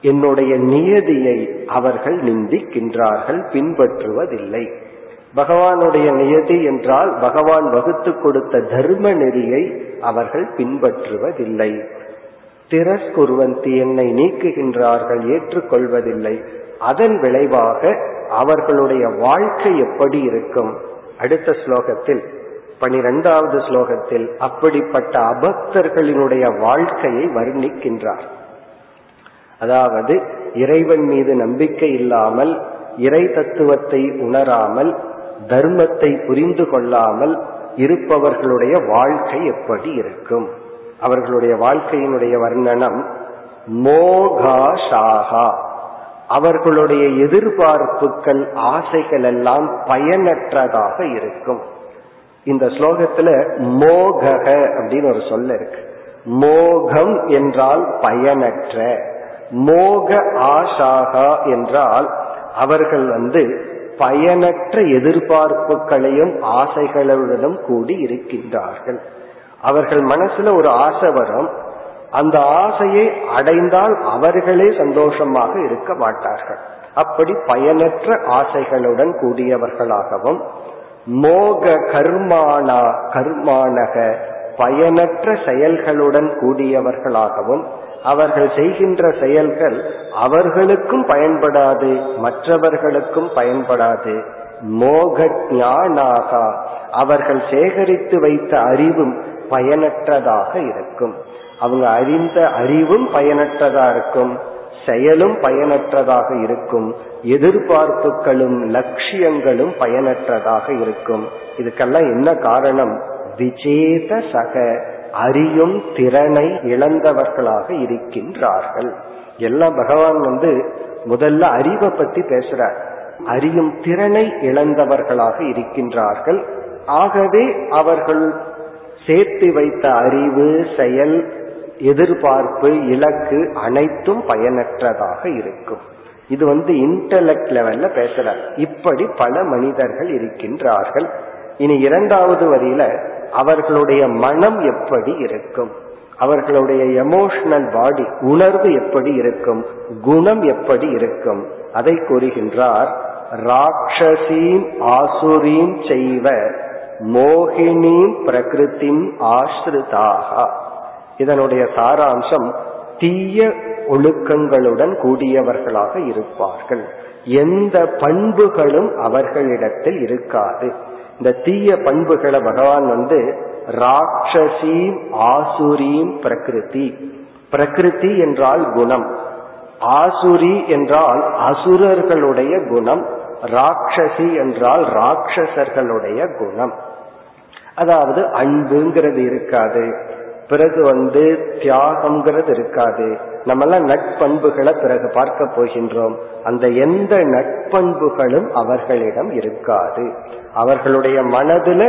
என்னுடைய நியதியை அவர்கள் நிந்திக்கின்றார்கள் பின்பற்றுவதில்லை. பகவானுடைய நியதி என்றால் பகவான் வகுத்து கொடுத்த தர்ம நெறியை அவர்கள் பின்பற்றுவதில்லை. திரஸ்குருவந்தி என்னை நீக்குகின்றார்கள் ஏற்றுக்கொள்வதில்லை. அதன் விளைவாக அவர்களுடைய வாழ்க்கை எப்படி இருக்கும்? அடுத்த ஸ்லோகத்தில் பனிரெண்டாவது ஸ்லோகத்தில் அப்படிப்பட்ட அபக்தர்களினுடைய வாழ்க்கையை வர்ணிக்கின்றார். அதாவது இறைவன் மீது நம்பிக்கை இல்லாமல் இறை தத்துவத்தை உணராமல் தர்மத்தை புரிந்து கொள்ளாமல் இருப்பவர்களுடைய வாழ்க்கை எப்படி இருக்கும்? அவர்களுடைய வாழ்க்கையினுடைய வர்ணனம் மோகாஷாகா அவர்களுடைய எதிர்பார்ப்புகள் ஆசைகள் எல்லாம் பயனற்றதாக இருக்கும். இந்த ஸ்லோகத்துல மோகக அப்படின்னு ஒரு சொல்ல இருக்கு. மோகம் என்றால் பயனற்ற. மோக ஆஷாகா என்றால் அவர்கள் வந்து பயனற்ற எதிர்பார்ப்புகளையும் ஆசைகளுடனும் கூடி இருக்கின்றார்கள். அவர்கள் மனசுல ஒரு ஆசை வரும். அந்த ஆசையை அடைந்தால் அவர்களே சந்தோஷமாக இருக்க மாட்டார்கள். அப்படி பயனற்ற ஆசைகளுடன் கூடியவர்களாகவும் மோக கர்மானா கர்மானக பயனற்ற செயல்களுடன் கூடியவர்களாகவும் அவர்கள் செய்கின்ற செயல்கள் அவர்களுக்கும் பயன்படாது மற்றவர்களுக்கும் பயன்படாது. மோக ஞானாகா அவர்கள் சேகரித்து வைத்த அறிவும் பயனற்றதாக இருக்கும். அவங்க அறிந்த அறிவும் பயனற்றதா இருக்கும். செயலும் பயனற்றதாக இருக்கும். எதிர்பார்ப்புகளும் லட்சியங்களும் பயனற்றதாக இருக்கும். இதுக்கெல்லாம் என்ன காரணம்? விஜேத சக அறியும் திறனை இழந்தவர்களாக இருக்கின்றார்கள். எல்லாம் பகவான் வந்து முதல்ல அறிவை பத்தி பேசுறார். அறியும் திறனை இழந்தவர்களாக இருக்கின்றார்கள். ஆகவே அவர்கள் சேர்த்து வைத்த அறிவு செயல் எதிர்பார்ப்பு இலக்கு அனைத்தும் பயனற்றதாக இருக்கும். இது வந்து இன்டலெக்ட் லெவல்ல பேசுறார். இப்படி பல மனிதர்கள் இருக்கின்றார்கள். இனி இரண்டாவது வரியில அவர்களுடைய மனம் எப்படி இருக்கும்? அவர்களுடைய எமோஷனல் பாடி உணர்வு எப்படி இருக்கும்? குணம் எப்படி இருக்கும்? அதை கூறுகின்றார் ராட்சசீம் ஆசுரீம் செய்வ மோகினீம் பிரகிருத்தின் ஆசிரிதாக இதனுடைய சாராம்சம் தீய ஒழுக்கங்களுடன் கூடியவர்களாக இருப்பார்கள். எந்த பண்புகளும் அவர்களிடத்தில் இருக்காது. இந்த தீய பண்புகளை பகவான் வந்து ராட்சசீம் ஆசுரீம் பிரகிருதி. பிரகிருதி என்றால் குணம். ஆசுரி என்றால் அசுரர்களுடைய குணம். ராட்சசி என்றால் ராட்சசர்களுடைய குணம். அதாவது அன்புங்கிறது இருக்காது. பிறகு வந்து தியாகம்ங்கிறது இருக்காது. நம்மெல்லாம் நட்பண்புகளை பிறகு பார்க்க போகின்றோம். அந்த எந்த நட்பண்புகளும் அவர்களிடம் இருக்காது. அவர்களுடைய மனதில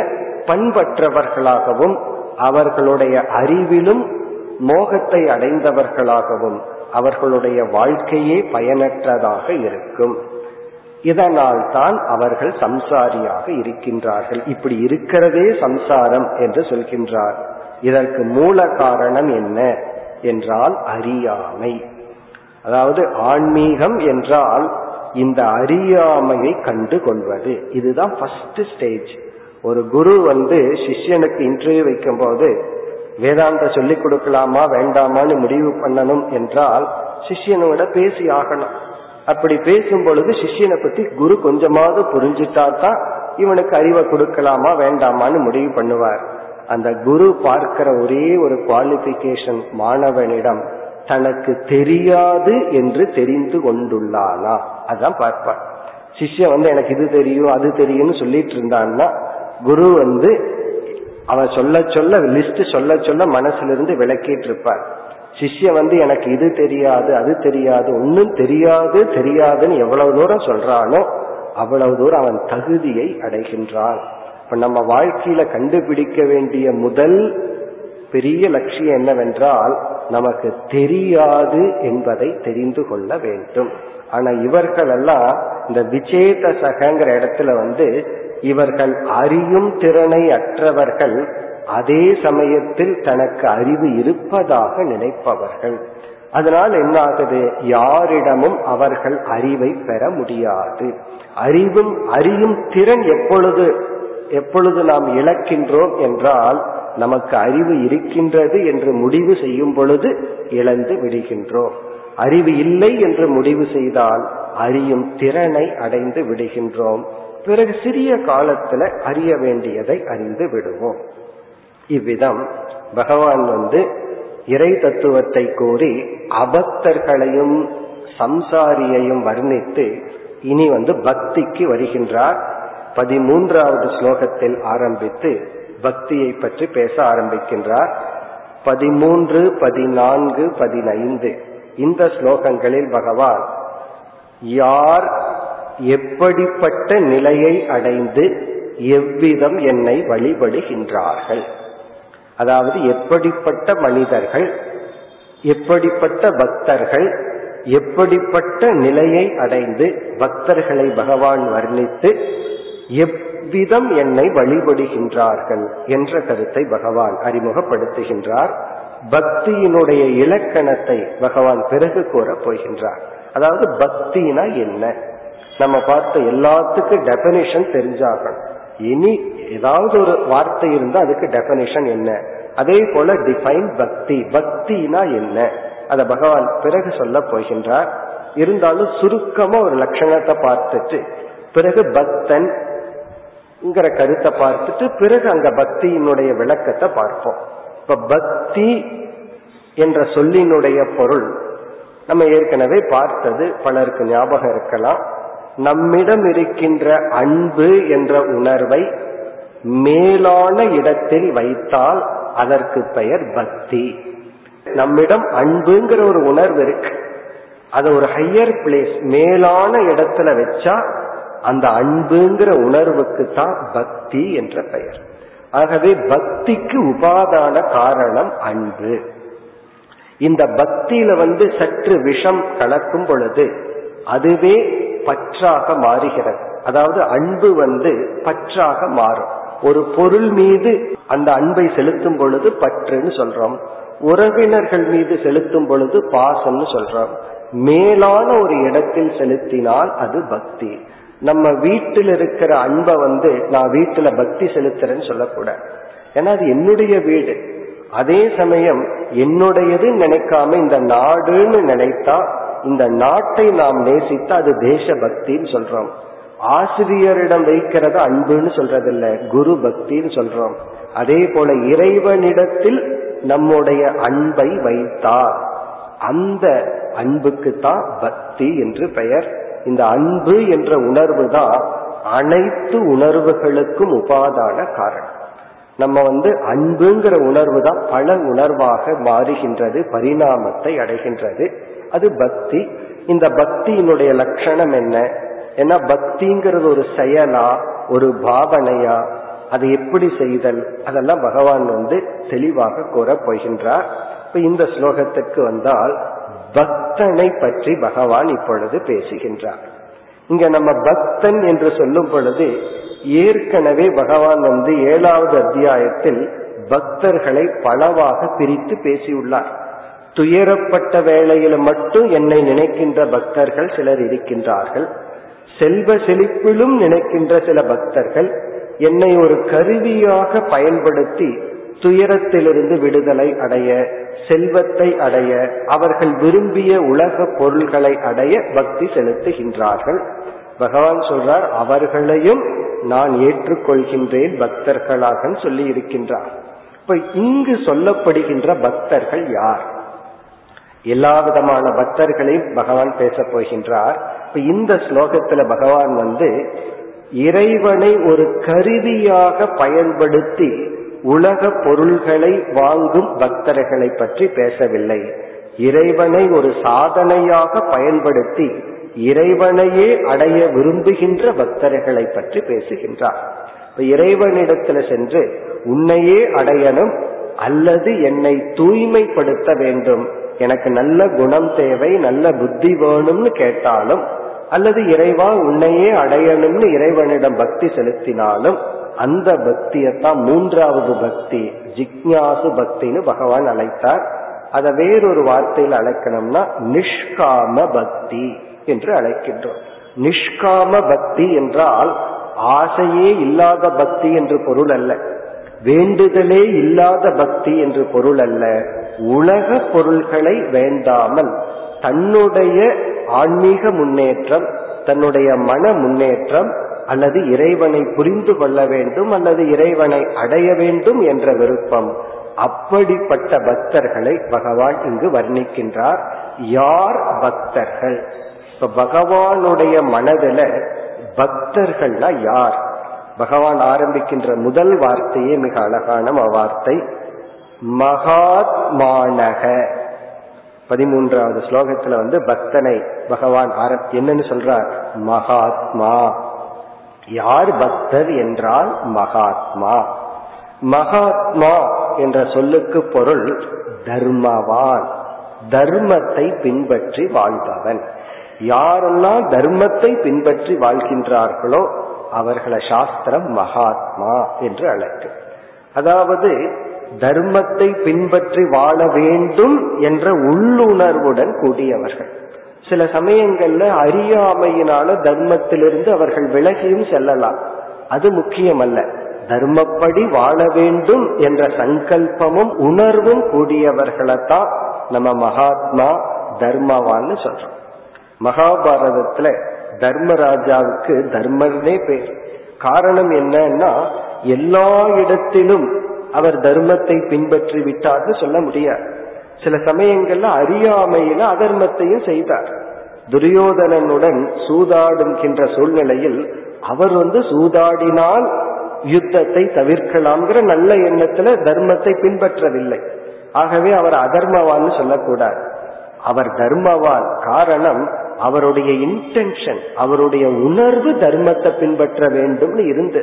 பண்பற்றவர்களாகவும் அவர்களுடைய அறிவிலும் மோகத்தை அடைந்தவர்களாகவும் அவர்களுடைய வாழ்க்கையே பயனற்றதாக இருக்கும். இதனால் தான் அவர்கள் சம்சாரியாக இருக்கின்றார்கள். இப்படி இருக்கிறதே சம்சாரம் என்று சொல்கின்றார். இதற்கு மூல காரணம் என்ன என்றால் அறியாமை. அதாவது ஆன்மீகம் என்றால் இந்த அறியாமையை கண்டு கொள்வது. இதுதான் ஃபர்ஸ்ட் ஸ்டேஜ் ஒரு குரு வந்து சிஷ்யனுக்கு இன்டர்வியூ வைக்கும் போது வேதாந்த சொல்லிக் கொடுக்கலாமா வேண்டாமான்னு முடிவு பண்ணணும் என்றால் சிஷ்யனோட பேசி ஆகணும். அப்படி பேசும் பொழுது சிஷ்யனை பத்தி குரு கொஞ்சமாவது புரிஞ்சுட்டா தான் இவனுக்கு அறிவை கொடுக்கலாமா வேண்டாமான்னு முடிவு பண்ணுவார். அந்த குரு பார்க்கிற ஒரே ஒரு குவாலிபிகேஷன் மாணவனிடம் தனக்கு தெரியாது என்று தெரிந்து கொண்டுள்ளானா? அதான் பார்ப்பார் சிஷ்யன் வந்து எனக்கு இது தெரியும் அது தெரியும்னு சொல்லிட்டு இருந்தான்னா குரு வந்து அவன் சொல்ல சொல்ல லிஸ்ட் சொல்ல சொல்ல மனசிலிருந்து விளக்கிட்டு இருப்பார். சிஷ்யன் வந்து எனக்கு இது தெரியாது அது தெரியாது ஒன்னும் தெரியாது தெரியாதுன்னு எவ்வளவு தூரம் சொல்றானோ அவ்வளவு தூரம் அவன் தகுதியை அடைகின்றான். இப்ப நம்ம வாழ்க்கையில கண்டுபிடிக்க வேண்டிய முதல் பெரிய லட்சியம் என்னவென்றால் நமக்கு தெரியாது என்பதை தெரிந்து கொள்ள வேண்டும். ஆனா இவர்கள் எல்லாம் இந்த விஜேத சகங்கிற இடத்துல வந்து இவர்கள் அறியும் திறனை அற்றவர்கள் அதே சமயத்தில் தனக்கு அறிவு இருப்பதாக நினைப்பவர்கள். அதனால் என்ன ஆகுது யாரிடமும் அவர்கள் அறிவை பெற முடியாது. அறிவும் அறியும் திறன் எப்பொழுது எப்பொழுது நாம் இழக்கின்றோம் என்றால் நமக்கு அறிவு இருக்கின்றது என்று முடிவு செய்யும் பொழுது இழந்து விடுகின்றோம். அறிவு இல்லை என்று முடிவு செய்தால் அறியும் திறனை அடைந்து விடுகின்றோம். பிறகு சிறிய காலத்துல அறிய வேண்டியதை அறிந்து விடுவோம். இவ்விதம் பகவான் வந்து இறை தத்துவத்தை கூறி அபக்தர்களையும் சம்சாரியையும் வர்ணித்து இனி வந்து பக்திக்கு வருகின்றார். பதிமூன்றாவது ஸ்லோகத்தில் ஆரம்பித்து பக்தியை பற்றி பேச ஆரம்பிக்கின்றார். பதிமூன்று பதினான்கு பதினைந்து. இந்த ஸ்லோகங்களில் பகவான் யார் எப்படிப்பட்ட நிலையை அடைந்து எவ்விதம் என்னை வழிபடுகின்றார்கள்? அதாவது எப்படிப்பட்ட மனிதர்கள் எப்படிப்பட்ட பக்தர்கள் எப்படிப்பட்ட நிலையை அடைந்து பக்தர்களை பகவான் வர்ணித்து இவ்விதம் என்னை வழிபடுகின்றார்கள் என்ற கருத்தை பகவான் அறிமுகப்படுத்துகின்றார். பக்தியினுடைய இலக்கணத்தை பகவான் பிறகு கூறப் போகின்றார். அதாவது பக்தினா என்ன? நம்ம பார்த்த எல்லாத்துக்கும் டெபனிஷன் தெரிஞ்சாகணும். இனி ஏதாவது ஒரு வார்த்தை இருந்தா அதுக்கு டெபனிஷன் என்ன? அதே போல டிஃபைன் பக்தி. பக்தினா என்ன? அத பகவான் பிறகு சொல்ல போகின்றார். இருந்தாலும் சுருக்கமா ஒரு லட்சணத்தை பார்த்துட்டு பிறகு பக்தன் கருத்தை பார்த்துட்டு பிறகு அங்க பக்தியினுடைய விளக்கத்தை பார்ப்போம். இப்ப பக்தி என்ற சொல்லினுடைய பொருள் நம்ம ஏற்கனவே பார்த்தது பலருக்கு ஞாபகம் இருக்கலாம். நம்மிடம் இருக்கின்ற அன்பு என்ற உணர்வை மேலான இடத்தில் வைத்தால் அதற்கு பெயர் பக்தி. நம்மிடம் அன்புங்கிற ஒரு உணர்வு இருக்கு. அது ஒரு ஹையர் பிளேஸ் மேலான இடத்துல வச்சா அந்த அன்புங்கிற உணர்வுக்கு தான் பக்தி என்ற பெயர். ஆகவே பக்திக்கு உபாதான காரணம் அன்பு. இந்த பக்தியில வந்து சற்று விஷம் கலக்கும் பொழுது அதுவே பற்றாக மாறுகிறது. அதாவது அன்பு வந்து பற்றாக மாறும். ஒரு பொருள் மீது அந்த அன்பை செலுத்தும் பொழுது பற்றுன்னு சொல்றோம். உறவினர்கள் மீது செலுத்தும் பொழுது பாசம்னு சொல்றோம். மேலான ஒரு இடத்தில் செலுத்தினால் அது பக்தி. நம்ம வீட்டில் இருக்கிற அன்பை வந்து நான் வீட்டுல பக்தி செலுத்துறேன்னு சொல்லக்கூடாது. ஏன்னா அது என்னுடைய வீடு. அதே சமயம் என்னுடையது நினைக்காம இந்த நாடுன்னு நினைத்தா இந்த நாட்டை நாம் நேசித்தா அது தேச பக்தின்னு சொல்றோம். ஆசிரியரிடம் வைக்கிறத அன்புன்னு சொல்றதில்ல குரு பக்தின்னு சொல்றோம். அதே போல இறைவனிடத்தில் நம்முடைய அன்பை வைத்தார். அந்த அன்புக்கு தான் பக்தி என்று பெயர். இந்த அன்பு என்ற உணர்வு தான் அனைத்து உணர்வுகளுக்கும் உபாதான காரணம். நம்ம வந்து அன்புங்கிற உணர்வு தான் பல உணர்வாக மாறுகின்றது பரிணாமத்தை அடைகின்றது. அது பக்தி. இந்த பக்தியினுடைய லட்சணம் என்ன? ஏன்னா பக்திங்கிறது ஒரு செயலா ஒரு பாவனையா? அதை எப்படி செய்தல்? அதெல்லாம் பகவான் வந்து தெளிவாக கூற போகின்றார். இப்ப இந்த ஸ்லோகத்துக்கு வந்தால் பக்தனை பற்றி பகவான் இப்பொழுது பேசுகின்றார். இங்க நம்ம பக்தன் என்று சொல்லும் பொழுது ஏற்கனவே பகவான் வந்து ஏழாவது அத்தியாயத்தில் பக்தர்களை பலவாக பிரித்து பேசியுள்ளார். துயரப்பட்ட வேளையில் மட்டும் என்னை நினைக்கின்ற பக்தர்கள் சிலர் இருக்கின்றார்கள். செல்வ செழிப்பிலும் நினைக்கின்ற சில பக்தர்கள் என்னை ஒரு கருவியாக பயன்படுத்தி துயரத்திலிருந்து விடுதலை அடைய செல்வத்தை அடைய அவர்கள் விரும்பிய உலக பொருள்களை அடைய பக்தி செலுத்துகின்றார்கள். பகவான் சொல்றார் அவர்களையும் நான் ஏற்றுக்கொள்கின்றேன் பக்தர்களாக சொல்லி இருக்கின்றார் இப்ப இங்கு சொல்லப்படுகின்ற பக்தர்கள் யார்? எல்லா விதமான பக்தர்களையும் பகவான் பேச போகின்றார். இப்ப இந்த ஸ்லோகத்துல பகவான் வந்து இறைவனை ஒரு கருவியாக பயன்படுத்தி உலக பொருள்களை வாங்கும் பக்தர்களை பற்றி பேசவில்லை. இறைவனை ஒரு சாதனையாக பயன்படுத்தி இறைவனையே அடைய விரும்புகின்ற பக்தர்களை பற்றி பேசுகின்றார். இப்ப இறைவனிடத்துல சென்று உன்னையே அடையணும் அல்லது என்னை தூய்மைப்படுத்த வேண்டும். எனக்கு நல்ல குணம் தேவை நல்ல புத்தி வேணும்னு கேட்டாலும் அல்லது இறைவா உன்னையே அடையணும்னு இறைவனிடம் பக்தி செலுத்தினாலும் அந்த பக்தியத்தான் மூன்றாவது பக்தி ஜிக்ஞாசு பக்தின்னு பகவான் அழைத்தார். அதை வேறொரு வார்த்தையில் அழைக்கணும்னா நிஷ்காம பக்தி என்று அழைக்கின்றோம். நிஷ்காம பக்தி என்றால் ஆசையே இல்லாத பக்தி என்று பொருள் அல்ல. வேண்டுதலே இல்லாத பக்தி என்று பொருள் அல்ல. உலக பொருள்களை வேண்டாமல் தன்னுடைய ஆன்மீக முன்னேற்றம் தன்னுடைய மன முன்னேற்றம் அல்லது இறைவனை புரிந்து கொள்ள வேண்டும் அல்லது இறைவனை அடைய வேண்டும் என்ற விருப்பம். அப்படிப்பட்ட பக்தர்களை பகவான் இங்கு வர்ணிக்கின்றார். யார் பக்தர்கள்? இப்ப பகவானுடைய மனதுல பக்தர்கள்னா யார்? பகவான் ஆரம்பிக்கின்ற முதல் வார்த்தையே மிக அழகான வார்த்தை. மகாத்மானக. பதிமூன்றாவது ஸ்லோகத்துல வந்து பக்தனை பகவான் ஆர என்னன்னு சொல்றார்? மகாத்மா. யார் பக்தர் என்றால் மகாத்மா. மகாத்மா என்ற சொல்லுக்கு பொருள் தர்மவான். தர்மத்தை பின்பற்றி வாழ்பவன். யாரெல்லாம் தர்மத்தை பின்பற்றி வாழ்கின்றார்களோ அவர்களை சாஸ்திரம் மகாத்மா என்று அழைக்கும் அதாவது தர்மத்தை பின்பற்றி வாழ வேண்டும் என்ற உள்ளுணர்வுடன் கூடியவர்கள். சில சமயங்கள்ல அறியாமையினால தர்மத்திலிருந்து அவர்கள் விலகியும் செல்லலாம். அது முக்கியமல்ல. தர்மப்படி வாழ வேண்டும் என்ற சங்கல்பமும் உணர்வும் கூடியவர்களைத்தான் நம்ம மகாத்மா தர்மவான்னு சொல்றோம். மகாபாரதத்துல தர்மராஜாவுக்கு தர்மர்னே பேர். காரணம் என்னன்னா எல்லா இடத்திலும் அவர் தர்மத்தை பின்பற்றி விட்டார்னு சொல்ல முடியாது. சில சமயங்கள்ல அறியாமையில அதர்மத்தையும் செய்தார். துரியோதனனுடன் சூதாடுகின்ற சூழ்நிலையில் அவர் வந்து சூதாடினால் யுத்தத்தை தவிர்க்கலாம்ங்கிற நல்ல எண்ணத்துல தர்மத்தை பின்பற்றவில்லை. ஆகவே அவர் அதர்மவான்னு சொல்லக்கூடாது. அவர் தர்மவான் காரணம் அவருடைய இன்டென்ஷன் அவருடைய உணர்வு தர்மத்தை பின்பற்ற வேண்டும்னு இருந்து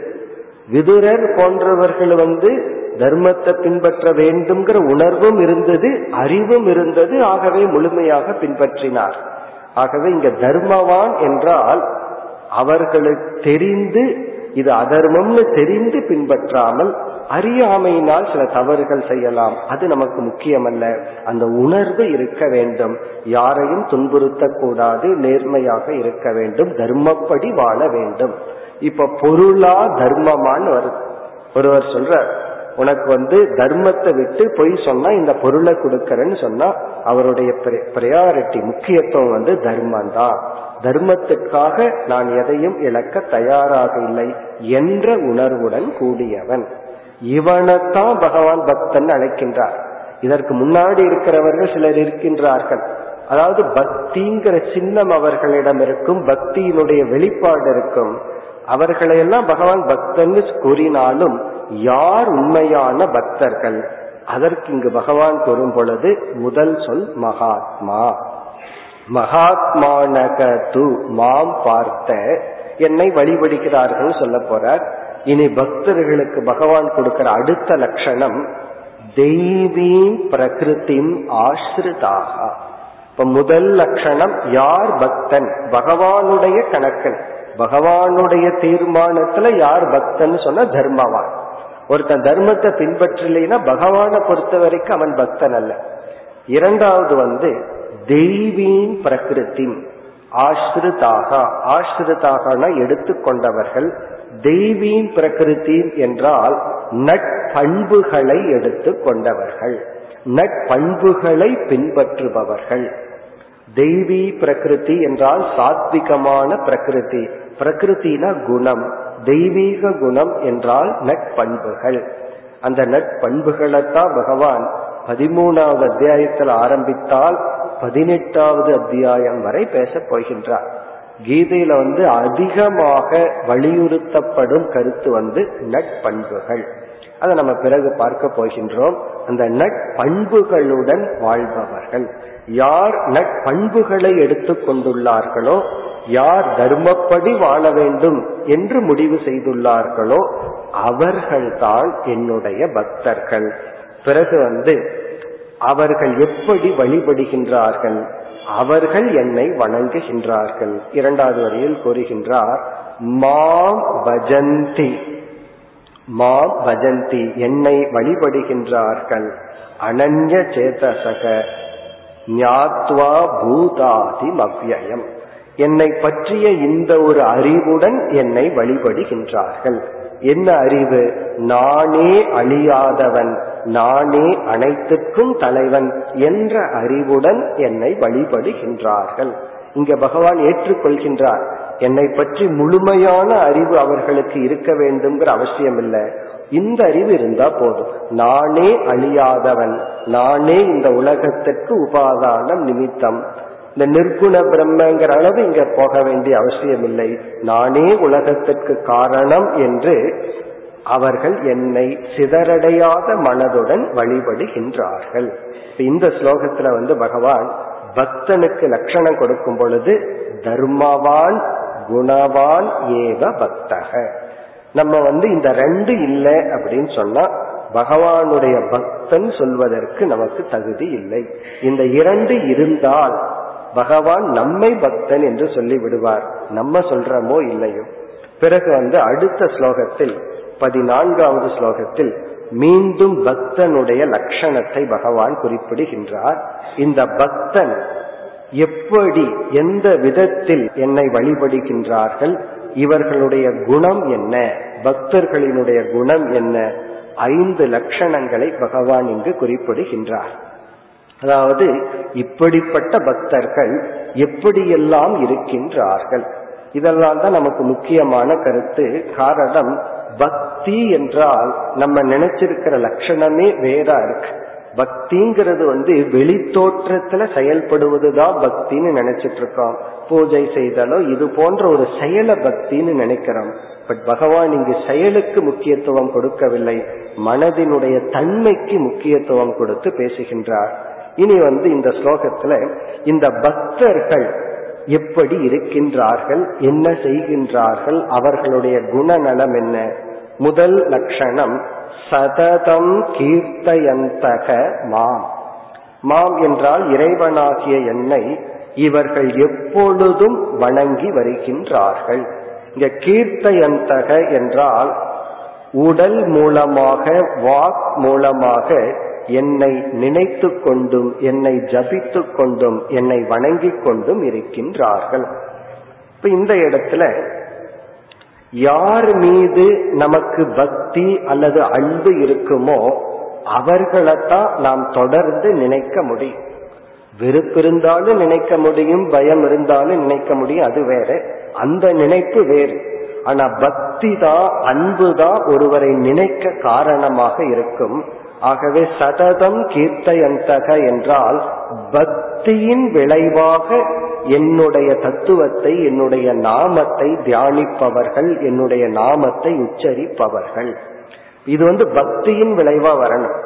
விதுரர் போன்றவர்கள் வந்து தர்மத்தை பின்பற்ற வேண்டும்ங்கிற உணர்வும் இருந்தது அறிவும் இருந்தது ஆகவே முழுமையாக பின்பற்றினார். ஆகவே இங்க தர்மவான் என்றால் அவர்களுக்கு தெரிந்து இது அதர்மம்னு தெரிந்து பின்பற்றாமல் அறியாமையினால் சில தவறுகள் செய்யலாம். அது நமக்கு முக்கியமல்ல. அந்த உணர்வு இருக்க வேண்டும். யாரையும் துன்புறுத்தக்கூடாது. நேர்மையாக இருக்க வேண்டும். தர்மப்படி வாழ வேண்டும். இப்ப பொருளா தர்மமான்னு வருது. ஒருவர் சொல்ற உனக்கு வந்து தர்மத்தை விட்டு பொய் சொன்னா இந்த பொருளை கொடுக்கறன்னு சொன்னா அவருடைய பிரையாரிட்டி முக்கியத்துவம் வந்து தர்மம் தான் தர்மத்துக்காக நான் எதையும் இழக்க தயாராக இல்லை என்ற உணர்வுடன் கூடியவன். இவனைத்தான் பகவான் பக்தன் அழைக்கின்றார். இதற்கு முன்னாடி இருக்கிறவர்கள் சிலர் இருக்கின்றார்கள். அதாவது பக்திங்கிற சின்னம் அவர்களிடம் இருக்கும் பக்தியினுடைய வெளிப்பாடு இருக்கும். அவர்களையெல்லாம் பகவான் பக்தன் கூறினாலும் யார் உண்மையான பக்தர்கள்? அதற்கு இங்கு பகவான் கூறும் பொழுது முதல் சொல் மகாத்மா. மகாத்மானக து மாம் பார்த்த என்னை வழிபடுகிறார்கள் சொல்ல போறார். இனி பக்தர்களுக்கு பகவான் கொடுக்கிற அடுத்த லட்சணம் தெய்வீ பிரகிருத்தின் ஆசிரிதாக. இப்ப முதல் லட்சணம் யார் பக்தன்? பகவானுடைய கணக்கன். பகவானுடைய தீர்மானத்துல யார் பக்தன் சொன்ன தர்மவான். ஒருத்தன் தர்மத்தை பின்பற்றலைன்னா பகவானை பொறுத்த வரைக்கும் அவன் பக்தன் அல்ல. இரண்டாவது வந்து தெய்வீன் பிரகிருதி ஆசிரிதாக ஆசிரிதாகனா எடுத்துக்கொண்டவர்கள் தெய்வீன் பிரகிருதி என்றால் நட்பண்புகளை எடுத்து கொண்டவர்கள் நட்பண்புகளை பின்பற்றுபவர்கள். தெய்வீ பிரகிருதி என்றால் சாத்விகமான பிரகிருதி. பிரகிருத்தினா குணம் தெய்வீக குணம் என்றால் நட்பண்புகள். அந்த நட்பண்புகளைத்தான் பகவான் பதிமூணாவது அத்தியாயத்தில் ஆரம்பித்தால் பதினெட்டாவது அத்தியாயம் வரை பேசப் போகின்றார். கீதையில வந்து அதிகமாக வலியுறுத்தப்படும் கருத்து வந்து நட்பண்புகள். அதை நம்ம பிறகு பார்க்க போகின்றோம். அந்த நட்பண்புகளுடன் வாழ்பவர்கள். யார் நட்பண்புகளை எடுத்துக்கொண்டுள்ளார்களோ யார் தர்மப்படி வாழ வேண்டும் என்று முடிவு செய்துள்ளார்களோ அவர்கள்தான் என்னுடைய பக்தர்கள். பிறகு வந்து அவர்கள் எப்படி வழிபடுகின்றார்கள்? அவர்கள் என்னை வணங்குகின்றார்கள். இரண்டாவது வரியில் கூறுகின்றார் மாம் பஜந்தி. மாம் பஜந்தி என்னை வழிபடுகின்றார்கள். அனன்ய சேதசக ஞாத்வா பூதாதி மவ்யயம். என்னை பற்றிய இந்த ஒரு அறிவுடன் என்னை வழிபடுகின்றார்கள். என்ன அறிவு? நானே அழியாதவன் நானே அனைத்துக்கும் தலைவன் என்ற அறிவுடன் என்னை வழிபடுகின்றார்கள். இங்க பகவான் ஏற்றுக்கொள்கின்றார் என்னை பற்றி முழுமையான அறிவு அவர்களுக்கு இருக்க வேண்டும்ங்கிற அவசியம் இல்லை இந்த அறிவு இருந்தா போதும். நானே அழியாதவன் நானே இந்த உலகத்திற்கு உபாதானம் நிமித்தம். இந்த நிர்குண பிரம்மங்கிற அளவு இங்க போக வேண்டிய அவசியம் இல்லை நானே உலகத்திற்கு காரணம் என்று அவர்கள் என்னை சிதறடையாத மனதுடன் வழிபடுகின்றார்கள். இந்த ஸ்லோகத்துல வந்து பகவான் பக்தனுக்கு லட்சணம் கொடுக்கும் பொழுது தர்மவான் குணவான் ஏவ பக்தக. நம்ம வந்து இந்த ரெண்டு இல்லை அப்படின்னு சொன்னா பகவானுடைய பக்தன் சொல்வதற்கு நமக்கு தகுதி இல்லை. இந்த இரண்டு இருந்தால் பகவான் நம்மை பக்தன் என்று சொல்லி விடுவார் நம்ம சொல்றமோ இல்லையோ. பிறகு வந்து அடுத்த ஸ்லோகத்தில் பதினான்காவது ஸ்லோகத்தில் மீண்டும் பக்தனுடைய லட்சணத்தை பகவான் குறிப்பிடுகின்றார். இந்த பக்தன் எப்படி எந்த விதத்தில் என்னை வழிபடுகின்றார்கள் இவர்களுடைய குணம் என்ன பக்தர்களினுடைய குணம் என்ன ஐந்து லட்சணங்களை பகவான் இங்கு குறிப்பிடுகின்றார். அதாவது இப்படிப்பட்ட பக்தர்கள் எப்படியெல்லாம் இருக்கின்றார்கள்? இதெல்லாம் தான் நமக்கு முக்கியமான கருத்து. காரணம் பக்தி என்றால் நம்ம நினைச்சிருக்கிற லட்சணமே வேற இருக்கு. பக்திங்கிறது வந்து வெளி தோற்றத்துல செயல்படுவதுதான் பக்தின்னு நினைச்சிட்டு இருக்கோம் பூஜை செய்தாலோ இது போன்ற ஒரு செயல பக்தின்னு நினைக்கிறோம். பட் பகவான் இங்கு செயலுக்கு முக்கியத்துவம் கொடுக்கவில்லை. மனதினுடைய தன்மைக்கு முக்கியத்துவம் கொடுத்து பேசுகின்றார். இனி வந்து இந்த ஸ்லோகத்துல இந்த பக்தர்கள் எப்படி இருக்கின்றார்கள் என்ன செய்கின்றார்கள் அவர்களுடைய குணநலம் என்ன? முதல் லட்சணம் சததம் கீர்த்தயந்தக மாம். மாம் என்றால் இறைவனாகிய என்னை இவர்கள் எப்பொழுதும் வணங்கி வருகின்றார்கள். இங்க கீர்த்தயந்தக என்றால் உடல் மூலமாக வாக் மூலமாக என்னை நினைத்து கொண்டும் என்னை ஜபித்து கொண்டும் என்னை வணங்கிக் கொண்டும் இருக்கின்றார்கள். இப்ப இந்த இடத்துல யார் மீது நமக்கு பக்தி அல்லது அன்பு இருக்குமோ அவர்களைத்தான் நாம் தொடர்ந்து நினைக்க முடியும். வெறுப்பு இருந்தாலும் நினைக்க முடியும் பயம் இருந்தாலும் நினைக்க முடியும் அது வேற. அந்த நினைப்பு வேறு. ஆனா பக்தி தான் அன்பு தான் ஒருவரை நினைக்க காரணமாக இருக்கும். ஆகவே சததம் கீர்த்தயந்தக என்றால் பக்தியின் விளைவாக என்னுடைய தத்துவத்தை என்னுடைய நாமத்தை தியானிப்பவர்கள் என்னுடைய நாமத்தை உச்சரிப்பவர்கள். இது வந்து பக்தியின் விளைவா வரணும்.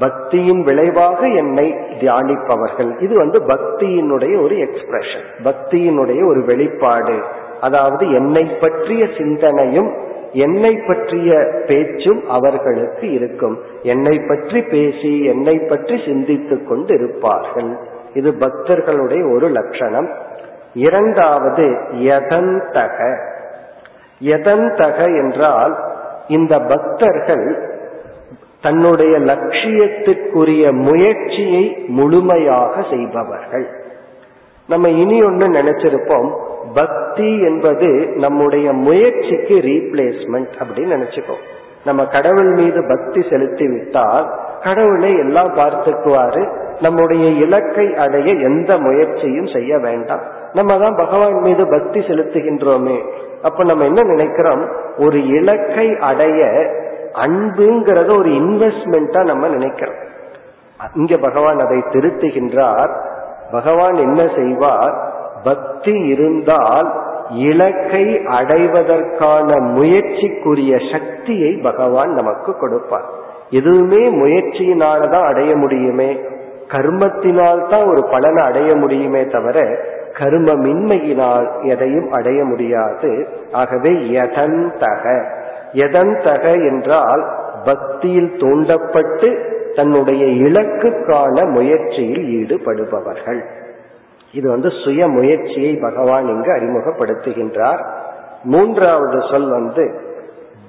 பக்தியின் விளைவாக என்னை தியானிப்பவர்கள். இது வந்து பக்தியினுடைய ஒரு எக்ஸ்பிரஷன் பக்தியினுடைய ஒரு வெளிப்பாடு. அதாவது என்னை பற்றிய சிந்தனையும் என்னை பற்றிய பேச்சும் அவர்களுக்கு இருக்கும். என்னை பற்றி பேசி என்னை பற்றி சிந்தித்துக் கொண்டு இருப்பார்கள் இது பக்தர்களுடைய ஒரு லட்சணம். இரண்டாவது யதந்தக. யதந்தக என்றால் இந்த பக்தர்கள் தன்னுடைய லட்சியத்துக்குரிய முயற்சியை முழுமையாக செய்பவர்கள். நம்ம இனி ஒன்று நினைச்சிருப்போம். பக்தி என்பது நம்முடைய முயற்சிக்கு ரீப்ளேஸ்மெண்ட் அப்படின்னு நினைச்சுக்கோ. நம்ம கடவுள் மீது பக்தி செலுத்தி விட்டால் கடவுளை எல்லாம் பார்த்துக்குவாரு. நம்முடைய இலக்கை அடைய எந்த முயற்சியும் செய்ய வேண்டாம். நம்ம தான் பகவான் மீது பக்தி செலுத்துகின்றோமே. அப்ப நம்ம என்ன நினைக்கிறோம்? ஒரு இலக்கை அடைய அன்புங்கிறத ஒரு இன்வெஸ்ட்மெண்டா நம்ம நினைக்கிறோம். இங்க பகவான் அதை திருத்துகின்றார். பகவான் என்ன செய்வார்? பக்தி இருந்தால் இலக்கை அடைவதற்கான முயற்சிக்குரிய சக்தியை பகவான் நமக்கு கொடுப்பார். எதுவுமே முயற்சியினாலதான் அடைய முடியுமே கர்மத்தினால் தான் ஒரு பலனை அடைய முடியுமே தவிர கர்மமின்மையினால் எதையும் அடைய முடியாது. ஆகவே எதந்தக எதந்தக என்றால் பக்தியில் தூண்டப்பட்டு தன்னுடைய இலக்குக்கான முயற்சியில் ஈடுபடுபவர்கள். இது வந்து சுய முயற்சியை பகவான் இங்கு அறிமுகப்படுத்துகின்றார். மூன்றாவது சொல் வந்து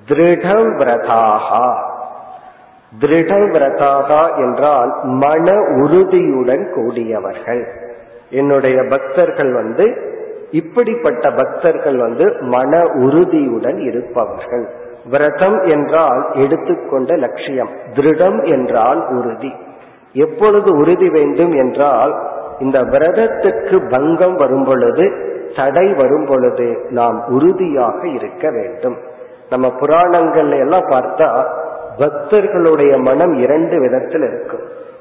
திருடவிரதாகா. திருடவிரதாகா என்றால் மன உறுதியுடன் கூடியவர்கள். என்னுடைய பக்தர்கள் வந்து இப்படிப்பட்ட பக்தர்கள் வந்து மன உறுதியுடன் இருப்பவர்கள். விரதம் என்றால் எடுத்துக்கொண்ட லட்சியம். திருடம் என்றால் உறுதி. எப்பொழுது உறுதி வேண்டும் என்றால் இந்த விரதத்துக்கு பங்கம் வரும் பொழுது தடை வரும் பொழுது நாம் உறுதியாக இருக்க வேண்டும். நம்ம புராணங்கள்ல எல்லாம் பார்த்தா பக்தர்களுடைய மனம் இரண்டு விதத்தில் இருக்கும்.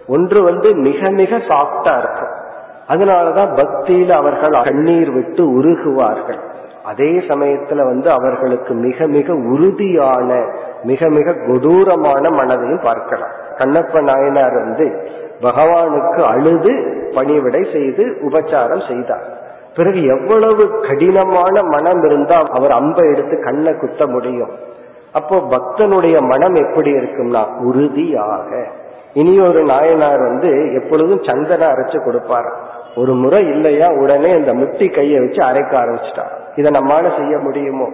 ஒன்று வந்து மிக மிக சாஃப்டா இருக்கும். அதனாலதான் பக்தியில அவர்கள் கண்ணீர் விட்டு உருகுவார்கள். அதே சமயத்துல வந்து அவர்களுக்கு மிக மிக உறுதியான மிக மிக கொடூரமான மனதையும் பார்க்கலாம். கண்ணப்ப நாயனார் வந்து பகவானுக்கு அழுது பணிவிடை செய்து உபச்சாரம் செய்தார். பிறகு எவ்வளவு கடினமான மனம் இருந்தால் அவர் அம்பை எடுத்து கண்ணை குத்த முடியும். அப்போ பக்தனுடைய மனம் எப்படி இருக்கும்னா உறுதியாக. இனி ஒரு நாயனார் வந்து எப்பொழுதும் சந்தனை அரைச்சு கொடுப்பார் ஒரு முறை இல்லையா உடனே இந்த முட்டி கையை வச்சு அரைக்க ஆரம்பிச்சிட்டார். இதை நம்மால செய்ய முடியுமோ?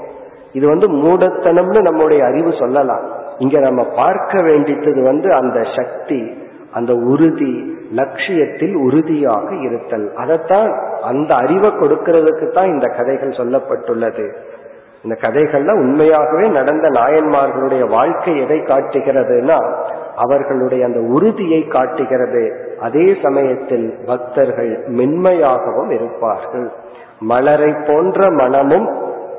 இது வந்து மூடத்தனம்னு நம்முடைய அறிவு சொல்லலாம். இங்க நம்ம பார்க்க வேண்டியது வந்து அந்த சக்தி அந்த உறுதி லட்சியத்தில் உறுதியாக இருத்தல். அதைத்தான் அந்த அறிவை கொடுக்கிறதுக்கு தான் இந்த கதைகள் சொல்லப்பட்டுள்ளது. இந்த கதைகள்ல உண்மையாகவே நடந்த நாயன்மார்களுடைய வாழ்க்கை எதை காட்டுகிறதுனா அவர்களுடைய அந்த உறுதியை காட்டுகிறது. அதே சமயத்தில் பக்தர்கள் மென்மையாகவும் இருப்பார்கள். மலரை போன்ற மனமும்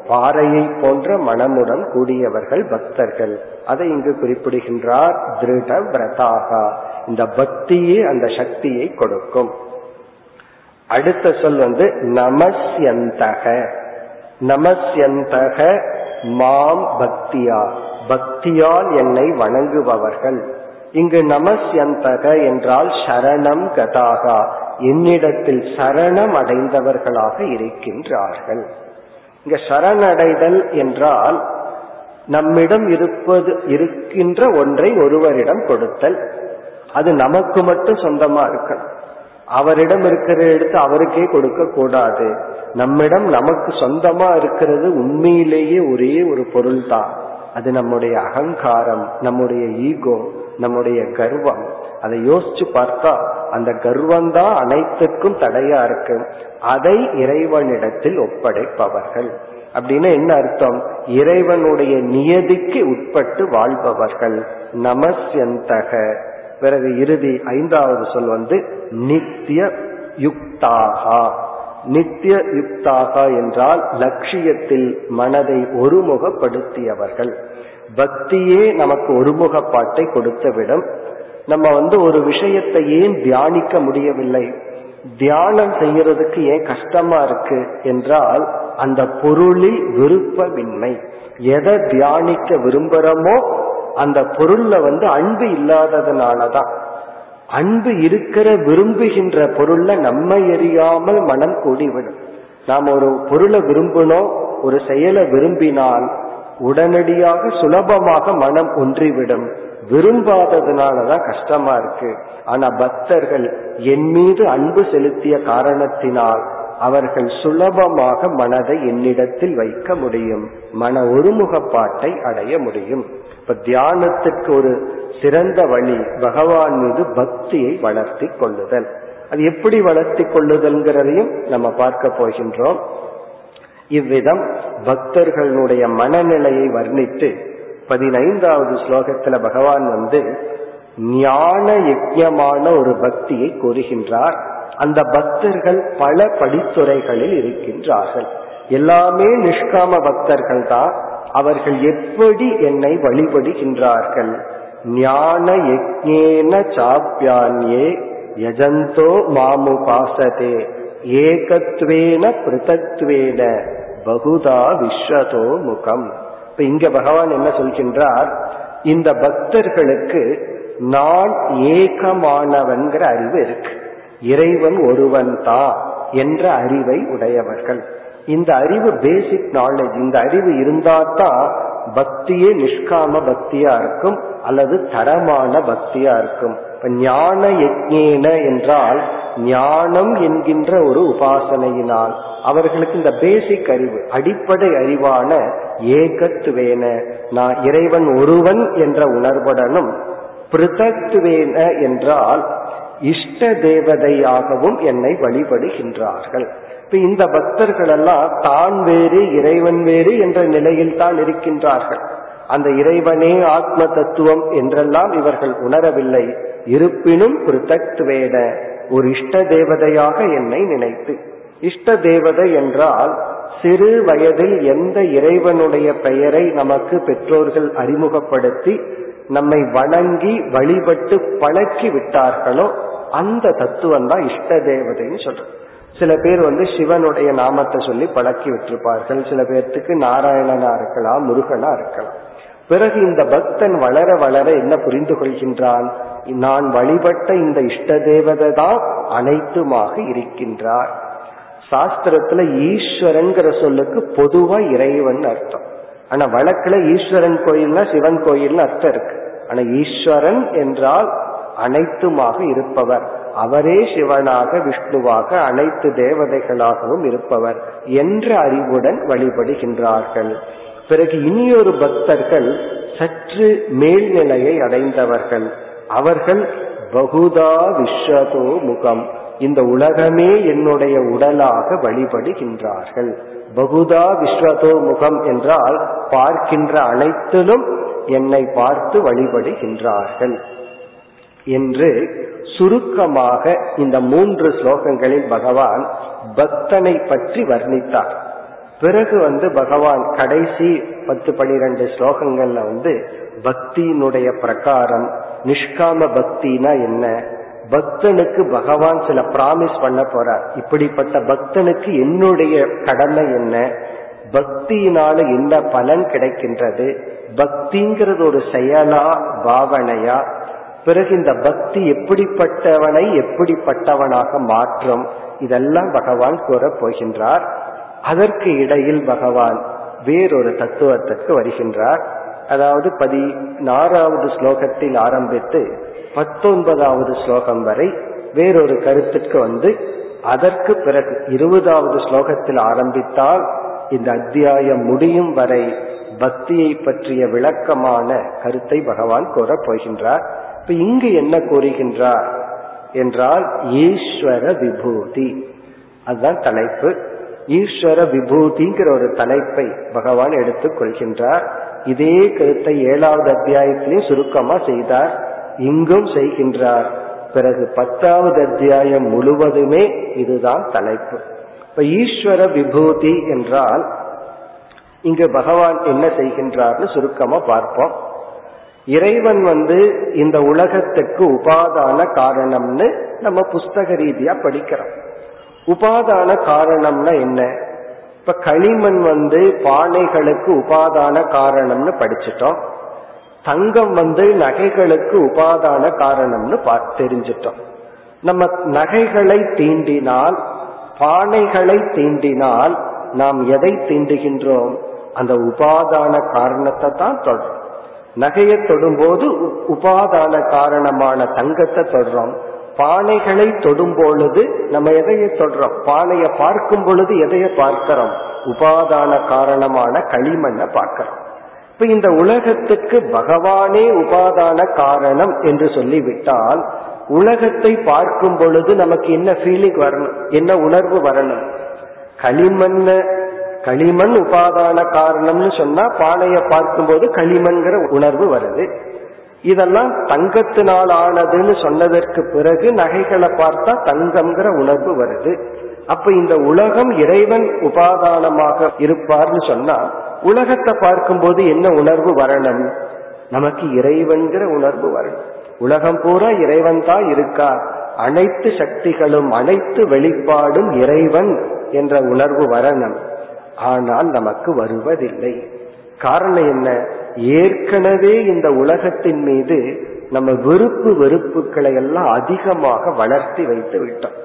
பாறையை போன்ற மனமுடன் கூடியவர்கள் பக்தர்கள். அதை இங்கு குறிப்பிடுகின்றார் திருட விரதாகா. இந்த பக்தியே அந்த சக்தியை கொடுக்கும். அடுத்த சொல் வந்து நமஸ்யந்தக. நமஸ்யந்தக மாம் பக்தியா. பக்தியால் என்னை வணங்குபவர்கள். இங்கு நமஸ்யந்தக என்றால் சரணம் கதாகா. என்னிடத்தில் சரணம் அடைந்தவர்களாக இருக்கின்றார்கள். இங்க சரணடைதல் என்றால் நம்மிடம் இருப்பது இருக்கின்ற ஒன்றை ஒருவரிடம் கொடுத்தல். அது நமக்கு மட்டும் சொந்தமா இருக்கணும். அவரிடம் இருக்கிற எடுத்து அவருக்கே கொடுக்க கூடாது. நம்மிடம் நமக்கு சொந்தமா இருக்கிறது உண்மையிலேயே ஒரே ஒரு பொருள் தான் அது நம்முடைய அகங்காரம் நம்முடைய ஈகோ நம்முடைய கர்வம். அதை யோசிச்சு பார்த்தா அந்த கர்வம் தான் அனைத்துக்கும் தடையா இருக்கு. அதை இறைவனிடத்தில் ஒப்படைப்பவர்கள். அப்படின்னு என்ன அர்த்தம்? இறைவனுடைய நியதிக்கு உட்பட்டு வாழ்பவர்கள். நமஸ்யந்தக. பிறகு இறுதி ஐந்தாவது சொல் வந்து நித்திய யுக்தாகா. நித்திய யுக்தாகா என்றால் லட்சியத்தில் மனதை ஒருமுகப்படுத்தியவர்கள். பக்தியே நமக்கு ஒருமுகப்பாட்டை கொடுத்துவிடும். நம்ம வந்து ஒரு விஷயத்தை ஏன் தியானிக்க முடியவில்லை? தியானம் செய்யறதுக்கு ஏன் கஷ்டமா இருக்கு என்றால் அந்த பொருளில் விருப்பமின்மை. எதை தியானிக்க விரும்புறோமோ அந்த பொருள்ல வந்து அன்பு இல்லாததுனாலதான் அன்பு இருக்கிற விரும்புகின்ற பொருள்ல நம்ம எரியாமல் மனம் கூடிவிடும். நாம் ஒரு பொருளை விரும்பினோம் ஒரு செயலை விரும்பினால் உடனடியாக சுலபமாக மனம் ஒன்றிவிடும். விரும்பாததுனாலதான் கஷ்டமா இருக்கு. ஆனா பக்தர்கள் என் மீது அன்பு செலுத்திய காரணத்தினால் அவர்கள் சுலபமாக மனதை என்னிடத்தில் வைக்க முடியும். மன ஒருமுகப்பாட்டை அடைய முடியும். இப்ப தியானத்துக்கு ஒரு சிறந்த வழி பகவான் மீது பக்தியை வளர்த்தி கொள்ளுதல். அது எப்படி வளர்த்தி கொள்ளுதல்ங்கிறதையும் நம்ம பார்க்க போகின்றோம். இவ்விதம் பக்தர்களுடைய மனநிலையை வர்ணித்து பதினைந்தாவது ஸ்லோகத்துல பகவான் வந்து ஞான யஜமான ஒரு பக்தியை கூறுகின்றார். அந்த பக்தர்கள் பல படித்துறைகளில் இருக்கின்றார்கள். எல்லாமே நிஷ்காம பக்தர்கள் தான் அவர்கள் எப்படி என்னை வழிபடுகின்றார்கள்? ஞான யஜ்ஞேன சாப்பியான்யே யஜந்தோ மாமு பாசதே ஏகத்வேன பிருத்தத்வேன பகுதா விஸ்வதோ முகம். இப்ப இங்க பகவான் என்ன சொல்கின்றார்? இந்த பக்தர்களுக்கு நான் ஏகமானவன்கிற அறிவு இருக்கு. இறைவன் ஒருவன் தான் என்ற அறிவை உடையவர்கள். இந்த அறிவு பேசிக் நாலேஜ் இந்த அறிவு இருந்தாதான் பக்தியே நிஷ்காம பக்தியா இருக்கும் அல்லது தரமான பக்தியா இருக்கும். இப்ப ஞான யஜ்ஞேன என்றால் ஞானம் என்கின்ற ஒரு உபாசனையினால் அவர்களுக்கு இந்த பேசிக் அறிவு அடிப்படை அறிவான ஏகத்துவேன நான் இறைவன் ஒருவன் என்ற உணர்வுடனும் பிருதத்துவேன என்றால் இஷ்ட தேவதையாகவும் என்னை வழிபடுகின்றார்கள். இப்ப இந்த பக்தர்கள் எல்லாம் தான் வேறு இறைவன் வேறு என்ற நிலையில் தான் இருக்கின்றார்கள். அந்த இறைவனே ஆத்ம தத்துவம் என்றெல்லாம் இவர்கள் உணரவில்லை. இருப்பினும் பிருத்தக்துவேன ஒரு இஷ்ட தேவதையாக என்னை நினைத்து. இஷ்ட தேவதை என்றால் சிறு வயதில் எந்த இறைவனுடைய பெயரை நமக்கு பெற்றோர்கள் அறிமுகப்படுத்தி நம்மை வணங்கி வழிபட்டு பழக்கி விட்டார்களோ அந்த தத்துவம் தான் இஷ்ட தேவதைன்னு சொல்றோம். சில பேர் வந்து சிவனுடைய நாமத்தை சொல்லி பழக்கி விட்டிருப்பார்கள். சில பேர்த்துக்கு நாராயணனா இருக்கலாம் முருகனா இருக்கலாம். பிறகு இந்த பக்தன் வளர வளர என்ன புரிந்து கொள்கின்றான்? நான் வழிபட்ட இந்த இஷ்ட தேவதை தான் அனைத்துமாக இருக்கின்றார். சாஸ்திரத்துல ஈஸ்வரன்கிற சொல்லுக்கு பொதுவா இறைவன் அர்த்தம். ஆனா வழக்குல ஈஸ்வரன் கோயில்னா சிவன் கோயில்னு அர்த்தம் இருக்கு. ஆனா ஈஸ்வரன் என்றால் அனைத்துமாக இருப்பவர். அவரே சிவனாக விஷ்ணுவாக அனைத்து தேவதைகளாகவும் இருப்பவர் என்ற அறிவுடன் வழிபடுகின்றார்கள். பிறகு இனியொரு பக்தர்கள் சற்று மேல்நிலையை அடைந்தவர்கள். அவர்கள் பகுதா விஸ்வதோ முகம் இந்த உலகமே என்னுடைய உடலாக வழிபடுகின்றார்கள். பகுதா விஸ்வதோ முகம் என்றால் பார்க்கின்ற அனைத்திலும் என்னை பார்த்து வழிபடுகின்றார்கள். என்று சுருக்கமாக இந்த மூன்று ஸ்லோகங்களில் பகவான் பக்தனை பற்றி வர்ணித்தார். பிறகு வந்து பகவான் கடைசி பத்து பனிரெண்டு ஸ்லோகங்கள்ல வந்து பக்தியினுடைய பிரகாரம் நிஷ்காம பக்தினா என்ன? பக்தனுக்கு பகவான் சில பிராமிஸ் பண்ண போறார். இப்படிப்பட்ட பக்தனுக்கு என்னுடைய கடமை என்ன? பக்தியினால என்ன பலன் கிடைக்கின்றது? பக்திங்கிறது ஒரு செயலா பாவனையா? பிறகு இந்த பக்தி எப்படிப்பட்டவனை எப்படிப்பட்டவனாக மாற்றும்? இதெல்லாம் பகவான் கூறப் போகின்றார். அதற்கு இடையில் பகவான் வேறொரு தத்துவத்திற்கு வருகின்றார். அதாவது பதினாறாவது ஸ்லோகத்தில் ஆரம்பித்து பத்தொன்பதாவது ஸ்லோகம் வரை வேறொரு கருத்துக்கு வந்து அதற்கு பிறகு இருபதாவது ஸ்லோகத்தில் ஆரம்பித்தால் இந்த அத்தியாயம் முடியும் வரை பக்தியை பற்றிய விளக்கமான கருத்தை பகவான் கூறப் போகின்றார். இப்ப இங்கு என்ன கூறுகின்றார் என்றால் ஈஸ்வர விபூதி. அதுதான் தலைப்பு. ஈஸ்வர விபூதிங்கிற ஒரு தலைப்பை பகவான் எடுத்துக் கொள்கின்றார். இதே கருத்தை ஏழாவது அத்தியாயத்திலையும் சுருக்கமா செய்தார். இங்கும் செய்கின்றார். பிறகு பத்தாவது அத்தியாயம் முழுவதுமே இதுதான் தலைப்பு. இப்ப ஈஸ்வர விபூதி என்றால் இங்கு பகவான் என்ன செய்கின்றார்னு சுருக்கமா பார்ப்போம். இறைவன் வந்து இந்த உலகத்துக்கு உபாதான காரணம்னு நம்ம புஸ்தக ரீதியா படிக்கிறோம். உபாதான காரணம்னா என்ன? இப்ப களிமண் வந்து பானைகளுக்கு உபாதான காரணம்னு படிச்சிட்டோம். தங்கம் வந்து நகைகளுக்கு உபாதான காரணம்னு தெரிஞ்சிட்டோம். நம்ம நகைகளை தீண்டினால் பானைகளை தீண்டினால் நாம் எதை தீண்டுகின்றோம்? அந்த உபாதான காரணத்தை தான் தொடரும் நகையை தொடும்போது உபாதான காரணமான தங்கத்தை தொடுறோம். பானைகளை தொடும் பொழுது நம்ம எதையை தொடுறோம்? பானையை பார்க்கும் பொழுது எதையை பார்க்கிறோம்? உபாதான காரணமான களிமண்ணை பார்க்கிறோம். இப்ப இந்த உலகத்துக்கு பகவானே உபாதான காரணம் என்று சொல்லிவிட்டால் உலகத்தை பார்க்கும் பொழுது நமக்கு என்ன ஃபீலிங் வரணும்? என்ன உணர்வு வரணும்? களிமண்ண களிமண் உபாதான காரணம்னு சொன்னா பானைய பார்க்கும்போது களிமண்கிற உணர்வு வருது. இதெல்லாம் தங்கத்தினால் ஆனதுன்னு சொன்னதற்கு பிறகு நகைகளை பார்த்தா தங்கம்ங்கிற உணர்வு வருது. அப்ப இந்த உலகம் இறைவன் உபாதானமாக இருப்பார்னு சொன்னா உலகத்தை பார்க்கும்போது என்ன உணர்வு வரணும்? நமக்கு இறைவன்கிற உணர்வு வரணும். உலகம் பூரா இறைவன் தான் இருக்கா? அனைத்து சக்திகளும் அனைத்து வெளிப்பாடும் இறைவன் என்ற உணர்வு வரணும். ஆனால் நமக்கு வருவதில்லை. காரணம் என்ன? ஏற்கனவே இந்த உலகத்தின் மீது நம்ம வெறுப்பு வெறுப்புகளை எல்லாம் அதிகமாக வளர்த்தி வைத்து விட்டோம்.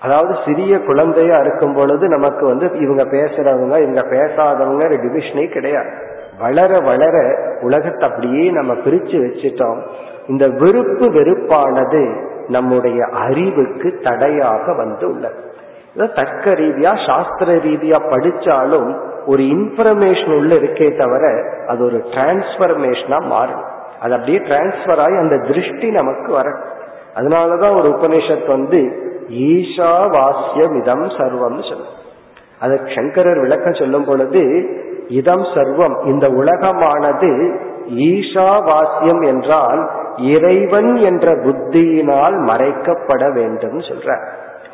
அதாவது சிறிய குழந்தையா இருக்கும் பொழுது நமக்கு வந்து இவங்க பேசுறவங்க இவங்க பேசாதவங்க டிவிஷனே கிடையாது. வளர வளர உலகத்தை அப்படியே நம்ம பிரிச்சு வச்சுட்டோம். இந்த வெறுப்பு வெறுப்பானது நம்முடைய அறிவுக்கு தடையாக வந்து உள்ளது. தர்க்க ரீதியா சாஸ்திர ரீதியா படிச்சாலும் ஒரு இன்ஃபர்மேஷன் உள்ள இருக்கே தவிர அது ஒரு டிரான்ஸ்பர்மேஷனா மாறும் அது அப்படியே டிரான்ஸ்பர் ஆகி அந்த திருஷ்டி நமக்கு வர அதனாலதான் ஒரு உபநிஷத் வந்து ஈஷா வாசியம் இதம் சர்வம் சொல்லும் அது சங்கரர் விளக்கம் சொல்லும் பொழுது இதம் சர்வம் இந்த உலகமானது ஈஷா வாசியம் என்றால் இறைவன் என்ற புத்தியினால் மறைக்கப்பட வேண்டும் சொல்ற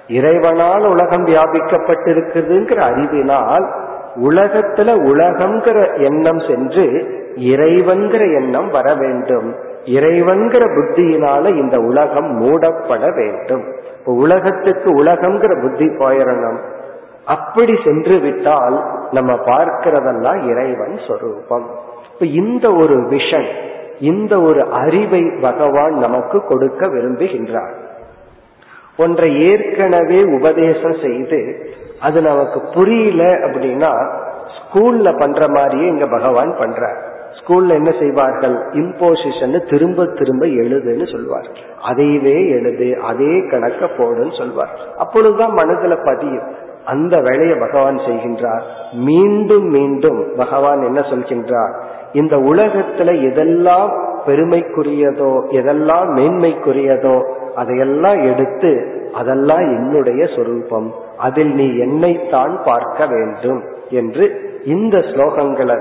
இறைவனால் உலகம் வியாபிக்கப்பட்டிருக்குதுங்கிற அறிவினால் உலகத்துல உலகம்ங்கிற எண்ணம் சென்று இறைவன்கிற எண்ணம் வர வேண்டும். இறைவன்கிற புத்தியினால இந்த உலகம் மூடப்பட வேண்டும். உலகத்துக்கு உலகம்ங்கிற புத்தி போயிடணும் அப்படி சென்று விட்டால் நம்ம பார்க்கிறதெல்லாம் இறைவன் சொரூபம். இப்ப இந்த ஒரு விஷன் இந்த ஒரு அறிவை பகவான் நமக்கு கொடுக்க விரும்புகின்றார். ஒன்றை ஏற்கனவே உபதேசம் செய்து அது நமக்கு புரியல அப்படின்னா ஸ்கூல்ல பண்ற மாதிரியே இங்க பகவான் பண்ற ஸ்கூல்ல என்ன செய்வார்கள்? இம்போசிஷன் திரும்ப திரும்ப எழுதுன்னு சொல்வார். அதையவே எழுது அதே கணக்க போடுன்னு சொல்வார். அப்பொழுதுதான் மனதுல பதியும். அந்த வேலையை பகவான் செய்கின்றார். மீண்டும் மீண்டும் பகவான் என்ன சொல்கின்றார்? இந்த உலகத்துல எதெல்லாம் பெருமைக்குரியதோ எதெல்லாம் மேன்மைக்குரியதோ அதையெல்லாம் எடுத்து அதெல்லாம் என்னுடைய சொரூபம். அதில் நீ என்னைத்தான் பார்க்க வேண்டும் என்று இந்த ஸ்லோகங்களை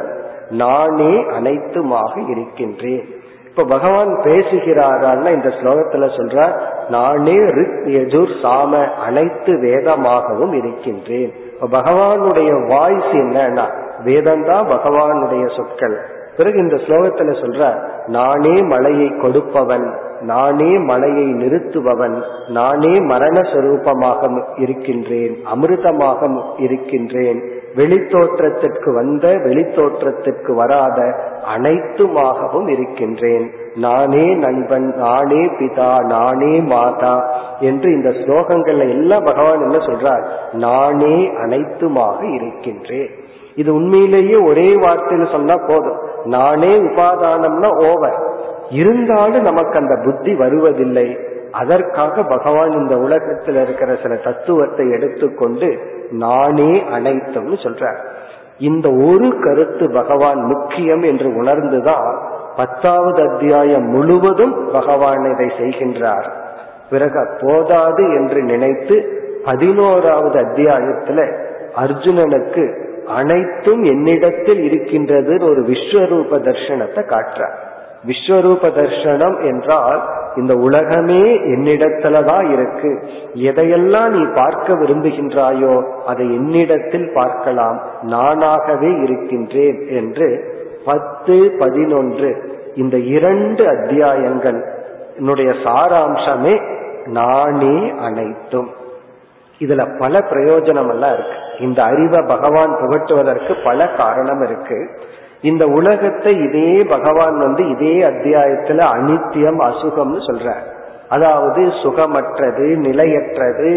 நானே அனைத்துமாக இருக்கின்றேன். இப்ப பகவான் பேசுகிறாரான்னா இந்த ஸ்லோகத்துல சொல்றார் நானே ரிக் யஜுர் சாம அனைத்து வேதமாகவும் இருக்கின்றேன். இப்ப பகவானுடைய வாய்ஸ் என்னன்னா வேதம் தான் பகவானுடைய சொற்கள். பிறகு இந்த ஸ்லோகத்துல சொல்ற நானே மழையை கொடுப்பவன். நானே மலையை நிறுத்துபவன் நானே மரண சொரூபமாக இருக்கின்றேன் அமிர்தமாக இருக்கின்றேன். வெளித்தோற்றத்திற்கு வந்த வெளித்தோற்றத்திற்கு வராத அனைத்துமாகவும் இருக்கின்றேன். நானே நண்பன் நானே பிதா நானே மாதா என்று இந்த ஸ்லோகங்கள்ல எல்லாம் பகவான் என்ன சொல்றார்? நானே அனைத்துமாக இருக்கின்றேன். இது உண்மையிலேயே ஒரே வார்த்தைன்னு சொன்னா போதும். நானே உபாதானம்னா ஓவர். இருந்தாலும் நமக்கு அந்த புத்தி வருவதில்லை. அதற்காக பகவான் இந்த உலகத்தில் இருக்கிற சில தத்துவத்தை எடுத்துக்கொண்டு நானே அனைத்தும்னு சொல்றார். இந்த ஒரு கருத்து பகவான் முக்கியம் என்று உணர்ந்துதான் பத்தாவது அத்தியாயம் முழுவதும் பகவான் இதை செய்கின்றார். பிறகு போதாது என்று நினைத்து பதினோராவது அத்தியாயத்துல அர்ஜுனனுக்கு அனைத்தும் என்னிடத்தில் இருக்கின்றது ஒரு விஸ்வரூப தர்ஷனத்தை காட்டுறார். விஸ்வரூப தர்சனம் என்றால் இந்த உலகமே என்னிடத்துலதான் இருக்கு. எதையெல்லாம் நீ பார்க்க விரும்புகின்றாயோ அதை என்னிடத்தில் பார்க்கலாம். நானாகவே இருக்கின்றேன் என்று பத்து பதினொன்று இந்த இரண்டு அத்தியாயங்கள் என்னுடைய சாராம்சமே நானே அனைத்தும். இதுல பல பிரயோஜனம் எல்லாம் இருக்கு. இந்த அறிவை பகவான் புகட்டுவதற்கு பல காரணம் இருக்கு. இந்த உலகத்தை இதே பகவான் வந்து இதே அத்தியாயத்துல அனித்தியம் அசுகம்னு சொல்ற அதாவது சுகமற்றது நிலையற்றது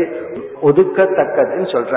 ஒதுக்கத்தக்கதுன்னு சொல்ற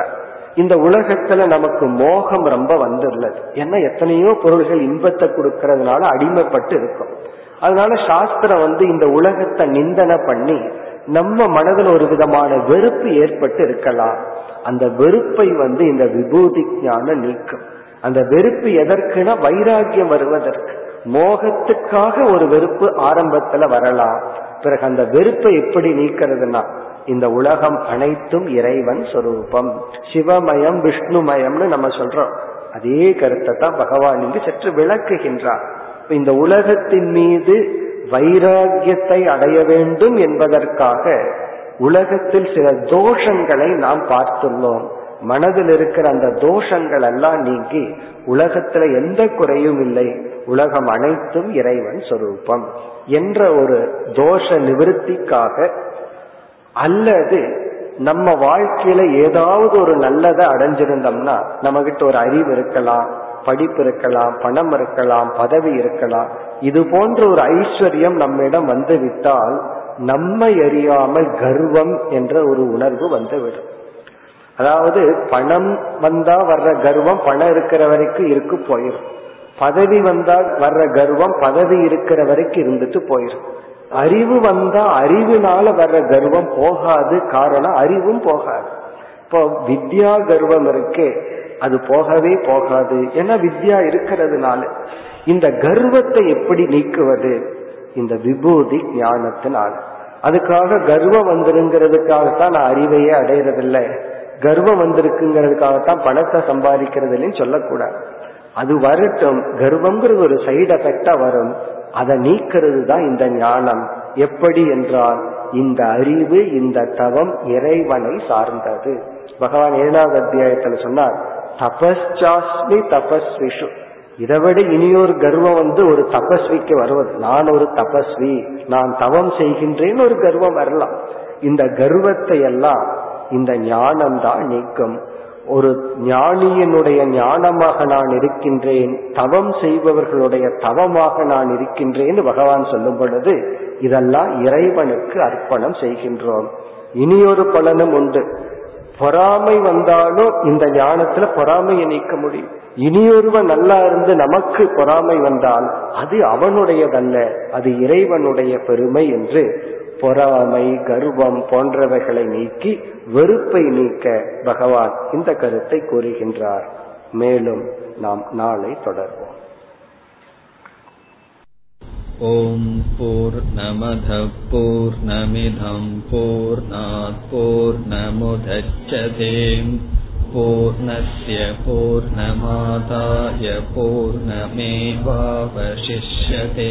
இந்த உலகத்துல நமக்கு மோகம் ரொம்ப வந்துள்ளது. ஏன்னா எத்தனையோ பொருள்கள் இன்பத்தை கொடுக்கறதுனால அடிமைப்பட்டு இருக்கும். அதனால சாஸ்திரம் வந்து இந்த உலகத்தை நிந்தனை பண்ணி நம்ம மனதில் ஒரு விதமான வெறுப்பு ஏற்பட்டு இருக்கலாம். அந்த வெறுப்பை வந்து இந்த விபூதி ஞானம் நீக்கும். அந்த வெறுப்பு எதற்குனா வைராக்கியம் வருவதற்கு. மோகத்துக்காக ஒரு வெறுப்பு ஆரம்பத்துல வரலாம். பிறகு அந்த வெறுப்பை எப்படி நீக்கிறதுனா இந்த உலகம் அனைத்தும் இறைவன் சொரூபம். சிவமயம் விஷ்ணுமயம்னு நம்ம சொல்றோம். அதே கருத்தை தான் பகவான் இங்கு சற்று விளக்குகின்றார். இந்த உலகத்தின் மீது வைராகியத்தை அடைய வேண்டும் என்பதற்காக உலகத்தில் சில தோஷங்களை நாம் பார்த்துள்ளோம். மனதில் இருக்கிற அந்த தோஷங்கள் எல்லாம் நீங்கி உலகத்துல எந்த குறையும் இல்லை. உலகம் அனைத்தும் இறைவன் சொரூபம் என்ற ஒரு தோஷ நிவர்த்திக்காக அல்லது நம்ம வாழ்க்கையில ஏதாவது ஒரு நல்லதை அடைஞ்சிருந்தோம்னா நம்ம கிட்ட ஒரு அறிவு இருக்கலாம் படிப்பு இருக்கலாம் பணம் இருக்கலாம் பதவி இருக்கலாம். இது போன்ற ஒரு ஐஸ்வர்யம் நம்மிடம் வந்து விட்டால் நம்மை அறியாமல் கர்வம் என்ற ஒரு உணர்வு வந்துவிடும் அதாவது பணம் வந்தா வர்ற கர்வம் பணம் இருக்கிற வரைக்கும் இருக்கு போயிடும் பதவி வந்தா வர்ற கர்வம் பதவி இருக்கிற வரைக்கும் இருந்துட்டு போயிடும் அறிவு வந்தா அறிவினால வர்ற கர்வம் போகாது காரணம் அறிவும் போகாது. இப்போ வித்யா கர்வம் இருக்கே அது போகவே போகாது. ஏன்னா வித்யா இருக்கிறதுனால. இந்த கர்வத்தை எப்படி நீக்குவது? இந்த விபூதி ஞானத்தினால். அதுக்காக கர்வம் வந்துருங்கிறதுக்காகத்தான் நான் அறிவையே அடையிறதில்லை. கர்வம் வந்திருக்குங்கிறதுக்காகத்தான் பணத்தை சம்பாதிக்கிறது சொல்லக்கூடாது. அது வரட்டும். கர்வம்ங்கிறது ஒரு சைடு எஃபெக்டா வரும். அதை நீக்கிறது தான் இந்த ஞானம். எப்படி என்றால் இந்த அறிவு இந்த தவம் இறைவனை சார்ந்தது. பகவான் ஏழாவது அத்தியாயத்துல சொன்னார் தபஸ்சாஸ்மி தபஸ்விஷு. இதை விட இனியொரு கர்வம் வந்து ஒரு தபஸ்விக்கு வருவது. நான் ஒரு தபஸ்வி நான் தவம் செய்கின்றேன்னு ஒரு கர்வம் வரலாம். இந்த கர்வத்தை எல்லாம் இந்த ஞானம் தான் நீக்கும். ஒரு ஞானியினுடைய ஞானமாக நான் இருக்கின்றேன் தவம் செய்பவர்களுடைய தவமாக நான் இருக்கின்றேன் பகவான் சொல்லும் பொழுது இதெல்லாம் இறைவனுக்கு அர்ப்பணம் செய்கின்றோம். இனியொரு பலனும் உண்டு. பொறாமை வந்தாலும் இந்த ஞானத்துல பொறாமையை நீக்க முடியும். இனியொருவன் நல்லா இருந்து நமக்கு பொறாமை வந்தால் அது அவனுடையதல்ல அது இறைவனுடைய பெருமை என்று பொறாமை கர்வம் போன்றவைகளை நீக்கி வெறுப்பை நீக்க பகவான் இந்த கருத்தை கூறுகின்றார் மேலும் நாம் நாளை தொடர்வோம் ॐ पूर्णमधः पूर्णमिधं पूर्णात् पूर्णमुदच्छते पूर्णस्य पूर्णमादाय पूर्णमेवावशिष्यते